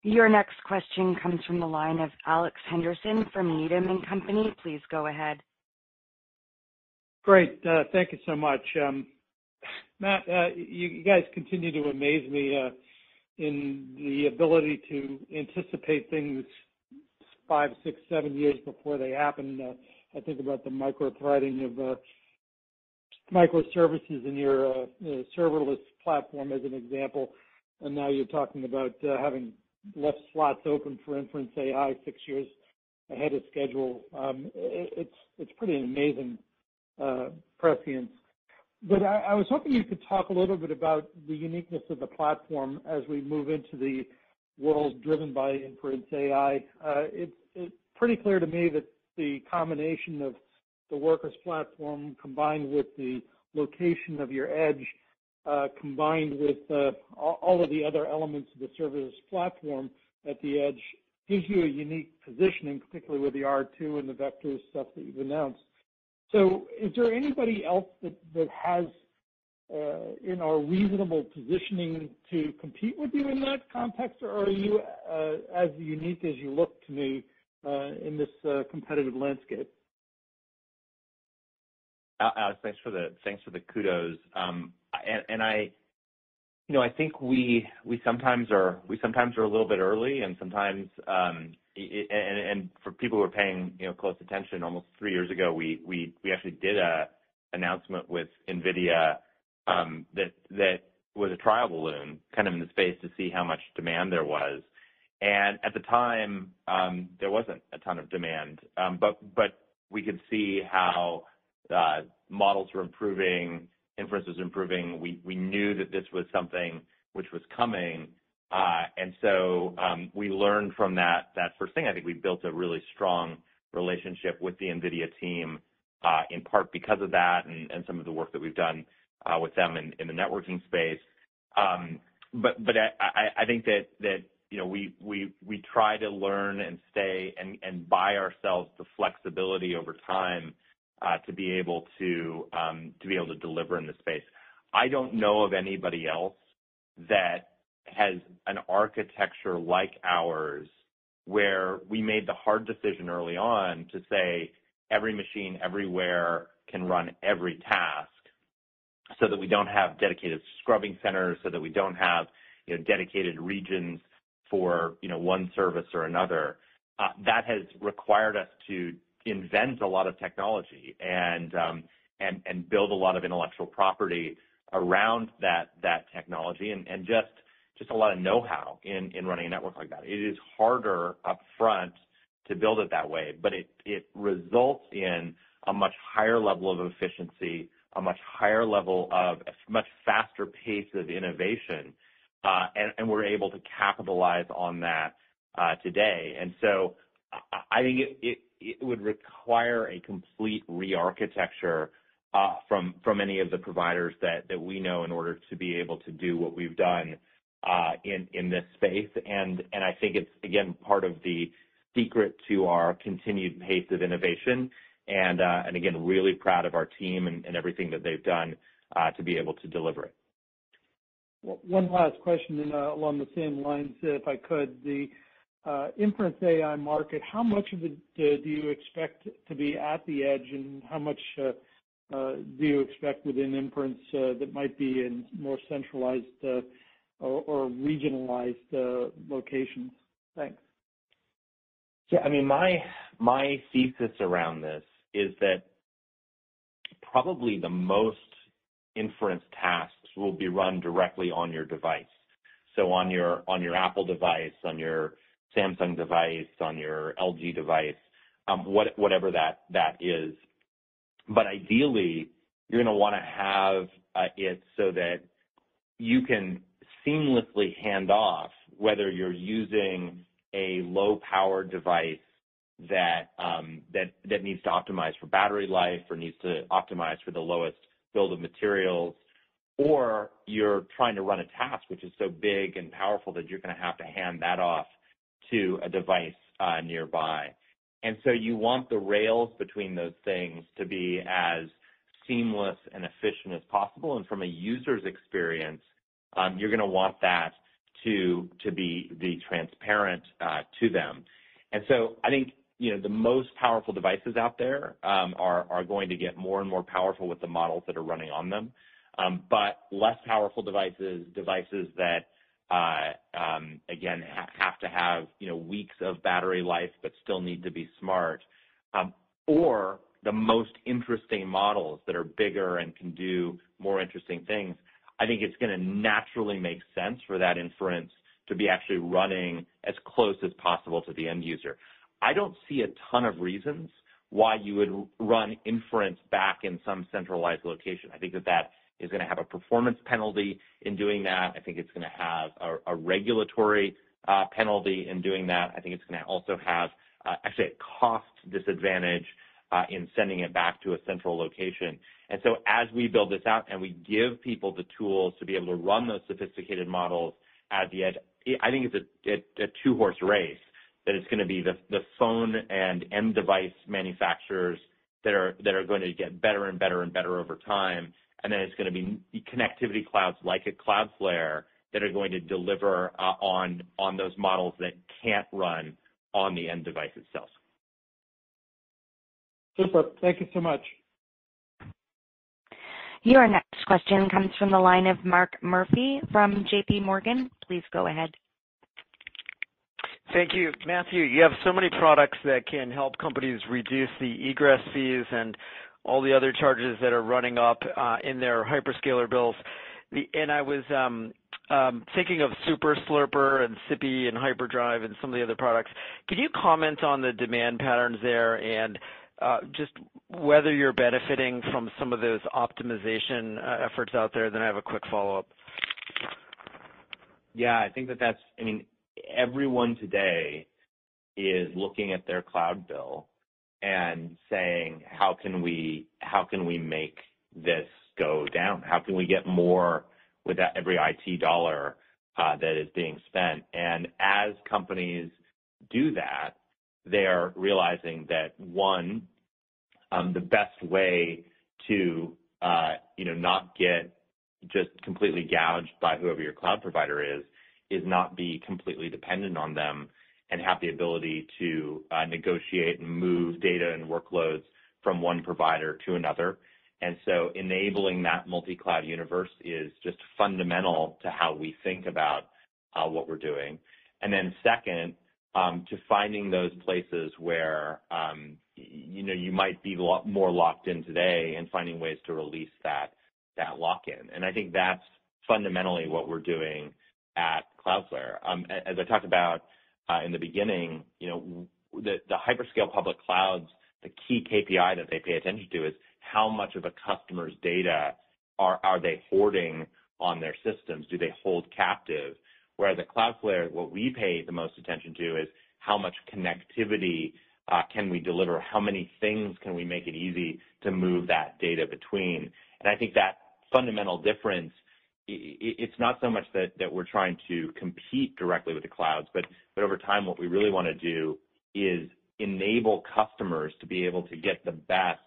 Your next question comes from the line of Alex Henderson from Needham & Company. Please go ahead. Great. Thank you so much. Um, Matt, you guys continue to amaze me in the ability to anticipate things five, six, seven years before they happen. Uh, I think about the micro-threading of uh, microservices in your uh, serverless platform as an example, and now you're talking about having left slots open for inference AI six years ahead of schedule. Um, it's it's pretty amazing prescience. I was hoping you could talk a little bit about the uniqueness of the platform as we move into the world driven by inference AI. Uh, it's pretty clear to me that the combination of the Workers platform, combined with the location of your edge, uh, combined with uh, all of the other elements of the service platform at the edge, gives you a unique positioning, particularly with the R2 and the Vector stuff that you've announced. So is there anybody else that has, you know, a reasonable positioning to compete with you in that context, or are you uh, as unique as you look to me uh, in this uh, competitive landscape? Alex, thanks for the kudos. Um, I, you know, I think we sometimes are a little bit early and sometimes, and and for people who are paying, you know, close attention, almost three years ago, we we we actually did a announcement with NVIDIA um that that was a trial balloon, kind of in the space to see how much demand there was. And at the time, there wasn't a ton of demand. Um but but we could see how models were improving, inference was improving. We we knew that this was something which was coming. Uh and so um we learned from that first thing. I think we built a really strong relationship with the NVIDIA team, in part because of that and some of the work that we've done with them in the networking space. Um but I think that, that you know, we we we try to learn and stay and and buy ourselves the flexibility over time Um, to be able to deliver in the space. I don't know of anybody else that has an architecture like ours, where we made the hard decision early on to say every machine everywhere can run every task, so that we don't have dedicated scrubbing centers, so that we don't have, you know, dedicated regions for, you know, one service or another. Uh, that has required us to invent a lot of technology and um, and and build a lot of intellectual property around that that technology and and just just a lot of know-how in in running a network like that. It is harder upfront to build it that way, but it results in a much higher level of efficiency, a much higher level of a much faster pace of innovation, and we're able to capitalize on that today. And so I think it would require a complete rearchitecture uh from any of the providers that we know in order to be able to do what we've done uh in in this space. And and I think it's, again, part of the secret to our continued pace of innovation. And uh and again, really proud of our team and everything that they've done to be able to deliver it. One last question along the same lines, if I could. The inference AI market, how much of it uh, do you expect to be at the edge, and how much uh, do you expect within inference that might be in more centralized or regionalized locations? Thanks. Yeah, I mean, my thesis around this is that probably the most inference tasks will be run directly on your device. So on your Apple device, on your Samsung device, on your LG device, um, whatever that is. But ideally, you're gonna wanna have uh, it so that you can seamlessly hand off, whether you're using a low-power device um, that needs to optimize for battery life or needs to optimize for the lowest bill of materials, or you're trying to run a task which is so big and powerful that you're gonna have to hand that off to a device uh, nearby. And so you want the rails between those things to be as seamless and efficient as possible. And from a user's experience, um, you're gonna want that to to be transparent uh, to them. And so I think, you know, the most powerful devices out there um, are going to get more and more powerful with the models that are running on them. Um, but less powerful devices, devices that, Um, again, have to have, you know, weeks of battery life but still need to be smart, um, or the most interesting models that are bigger and can do more interesting things, I think it's gonna naturally make sense for that inference to be actually running as close as possible to the end user. I don't see a ton of reasons why you would run inference back in some centralized location. I think that that is gonna have a performance penalty in doing that. I think it's gonna have a regulatory uh, penalty in doing that. I think it's gonna also have uh, actually a cost disadvantage uh, in sending it back to a central location. And so as we build this out and we give people the tools to be able to run those sophisticated models at the edge, I think it's a two-horse race, that it's gonna be the phone and end device manufacturers that are going to get better and better and better over time. And then it's gonna be connectivity clouds like a Cloudflare that are going to deliver uh, on those models that can't run on the end device itself. Super. Thank you so much. Your next question comes from the line of Mark Murphy from JPMorgan. Please go ahead. Thank you. Matthew, you have so many products that can help companies reduce the egress fees and all the other charges that are running up uh, in their hyperscaler bills. And I was um, um, thinking of Super Slurper and Sippy and Hyperdrive and some of the other products. Can you comment on the demand patterns there and uh, just whether you're benefiting from some of those optimization uh, efforts out there? Then I have a quick follow-up. Yeah, I think that that's. I mean, everyone today is looking at their cloud bill and saying, "How can we how can we make this go down? How can we get more with that every IT dollar uh, that is being spent?" And as companies do that, they are realizing that, one, um, the best way to, uh, you know, not get just completely gouged by whoever your cloud provider is, is not be completely dependent on them and have the ability to uh, negotiate and move data and workloads from one provider to another. And so enabling that multi-cloud universe is just fundamental to how we think about uh, what we're doing. Second, um, to finding those places where, um, you know, you might be more locked in today and finding ways to release that lock-in. And I think that's fundamentally what we're doing at Cloudflare. Um, as I talked about in the beginning, you know, the hyperscale public clouds, the key KPI that they pay attention to is how much of a customer's data are are they hoarding on their systems? Do they hold captive? Whereas at Cloudflare, what we pay the most attention to is how much connectivity uh, can we deliver? How many things can we make it easy to move that data between? And I think that fundamental difference it's not so much that we're trying to compete directly with the clouds, but over time, what we really wanna do is enable customers to be able to get the best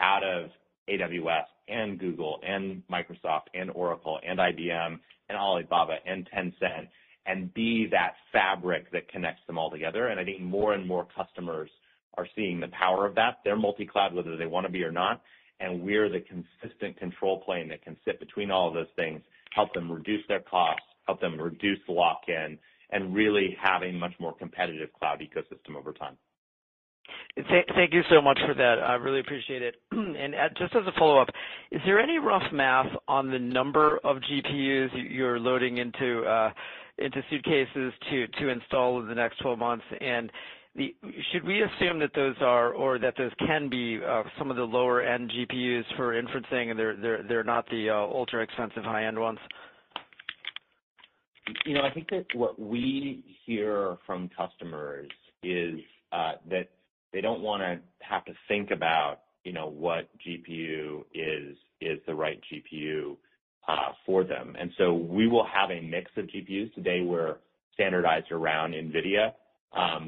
out of AWS and Google and Microsoft and Oracle and IBM and Alibaba and Tencent, and be that fabric that connects them all together. And I think more and more customers are seeing the power of that. They're multi-cloud, whether they wanna be or not, and we're the consistent control plane that can sit between all of those things, help them reduce their costs, help them reduce lock-in, and really have a much more competitive cloud ecosystem over time. Thank you so much for that. I really appreciate it. (clears throat) And just as a follow-up, is there any rough math on the number of GPUs you're loading into uh into suitcases to install in the next 12 months? Should we assume that those are or that those can be uh, some of the lower-end GPUs for inferencing, and they're they're not the uh, ultra-expensive high-end ones? You know, I think that what we hear from customers is uh, that they don't wanna have to think about, you know, what GPU is is the right GPU for them. And so we will have a mix of GPUs. Today, we're standardized around NVIDIA,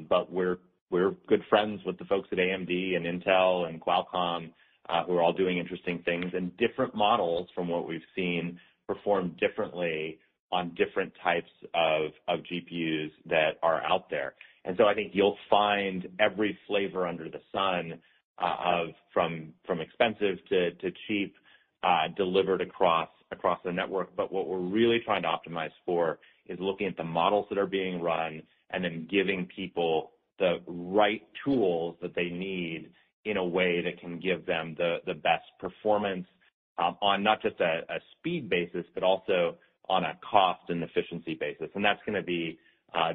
but we're we're good friends with the folks at AMD and Intel and Qualcomm, uh who are all doing interesting things. And different models, from what we've seen, perform differently on different types of, of GPUs that are out there. And so I think you'll find every flavor under the sun, uh of from from expensive to cheap, uh delivered across across the network. But what we're really trying to optimize for is looking at the models that are being run and then giving people the right tools that they need in a way that can give them the the best performance on not just a speed basis, but also on a cost and efficiency basis. And that's gonna be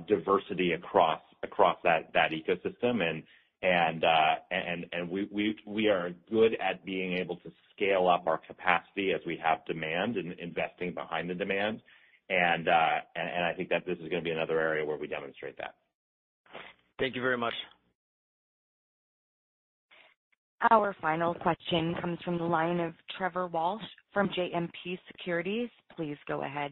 diversity across across that that ecosystem. And and uh, and and we we we are good at being able to scale up our capacity as we have demand and investing behind the demand. Uh, I think that this is gonna be another area where we demonstrate that. Thank you very much. Our final question comes from the line of Trevor Walsh from JMP Securities. Please go ahead.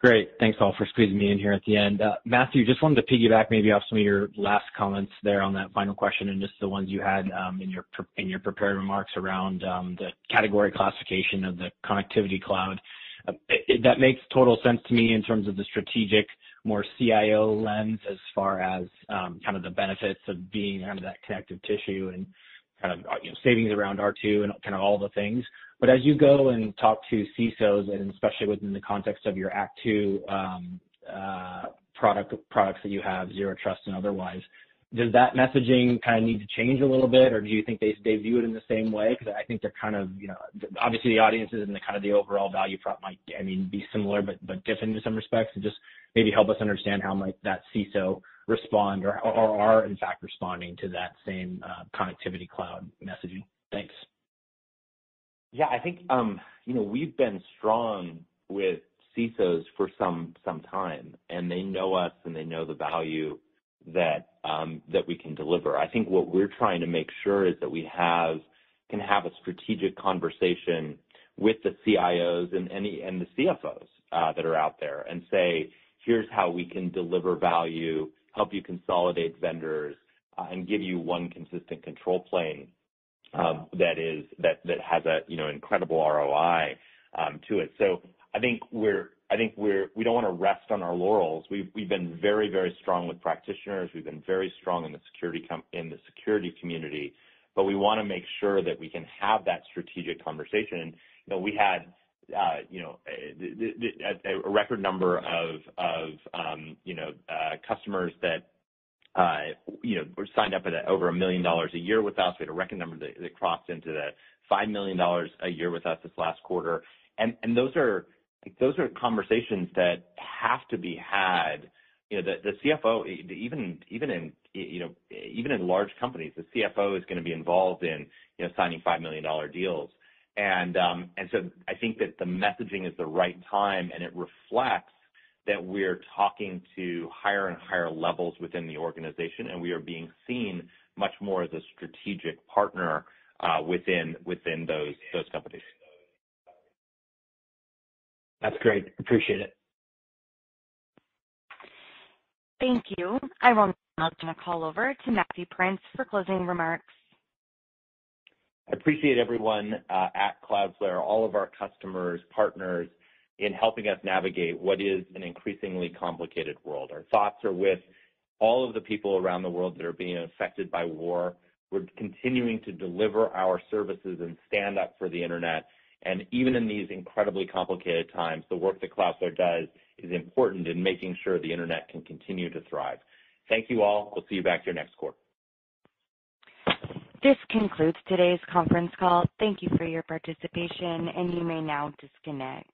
Great. Thanks, all, for squeezing me in here at the end. Uh, Matthew, just wanted to piggyback maybe off some of your last comments there on that final question and just the ones you had um, in your prepared remarks around um, the category classification of the Connectivity Cloud. That makes total sense to me in terms of the strategic, more CIO lens, as far as um, kind of the benefits of being kind of that connective tissue and kind of, you know, savings around R2 and kind of all the things. But as you go and talk to CISOs, and especially within the context of your Act Two um, uh, products that you have, Zero Trust and otherwise, does that messaging kind of need to change a little bit, or do you think they view it in the same way? Because I think they're kind of, you know, obviously, the audiences and the kind of the overall value prop might, I mean, be similar, but but different in some respects. And just maybe help us understand how might that CISO respond or are, in fact, responding to that same uh, Connectivity Cloud messaging. Thanks. Yeah, I think, um, you know, we've been strong with CISOs for some some time, and they know us, and they know the value Um, that we can deliver. I think what we're trying to make sure is that we have can have a strategic conversation with the CIOs and the CFOs uh, that are out there and say, "Here's how we can deliver value, help you consolidate vendors, uh, and give you one consistent control plane um, that has a, you know, incredible ROI um, to it." So I think we don't wanna rest on our laurels. We've we've been very very strong with practitioners. We've been very strong in the security com in the security community, but we wanna make sure that we can have that strategic conversation. And you know, we had, uh you know, a record number of, of um you know, customers that, uh you know, were signed up at over $1 million a year with us. We had a record number that crossed into the $5 million a year with us this last quarter. Those are conversations that have to be had. You know, the CFO, even even in, you know, even in large companies, the CFO is gonna be involved in, you know, signing $5 million deals. And um and so I think that the messaging is the right time, and it reflects that we're talking to higher and higher levels within the organization, and we are being seen much more as a strategic partner uh within within those those companies. That's great. Appreciate it. Thank you. I will now turn the call over to Matthew Prince for closing remarks. I appreciate everyone uh, at Cloudflare, all of our customers, partners, in helping us navigate what is an increasingly complicated world. Our thoughts are with all of the people around the world that are being affected by war. We're continuing to deliver our services and stand up for the internet. And even in these incredibly complicated times, the work that Cloudflare does is important in making sure the internet can continue to thrive. Thank you all. We'll see you back here next quarter. This concludes today's conference call. Thank you for your participation, and you may now disconnect.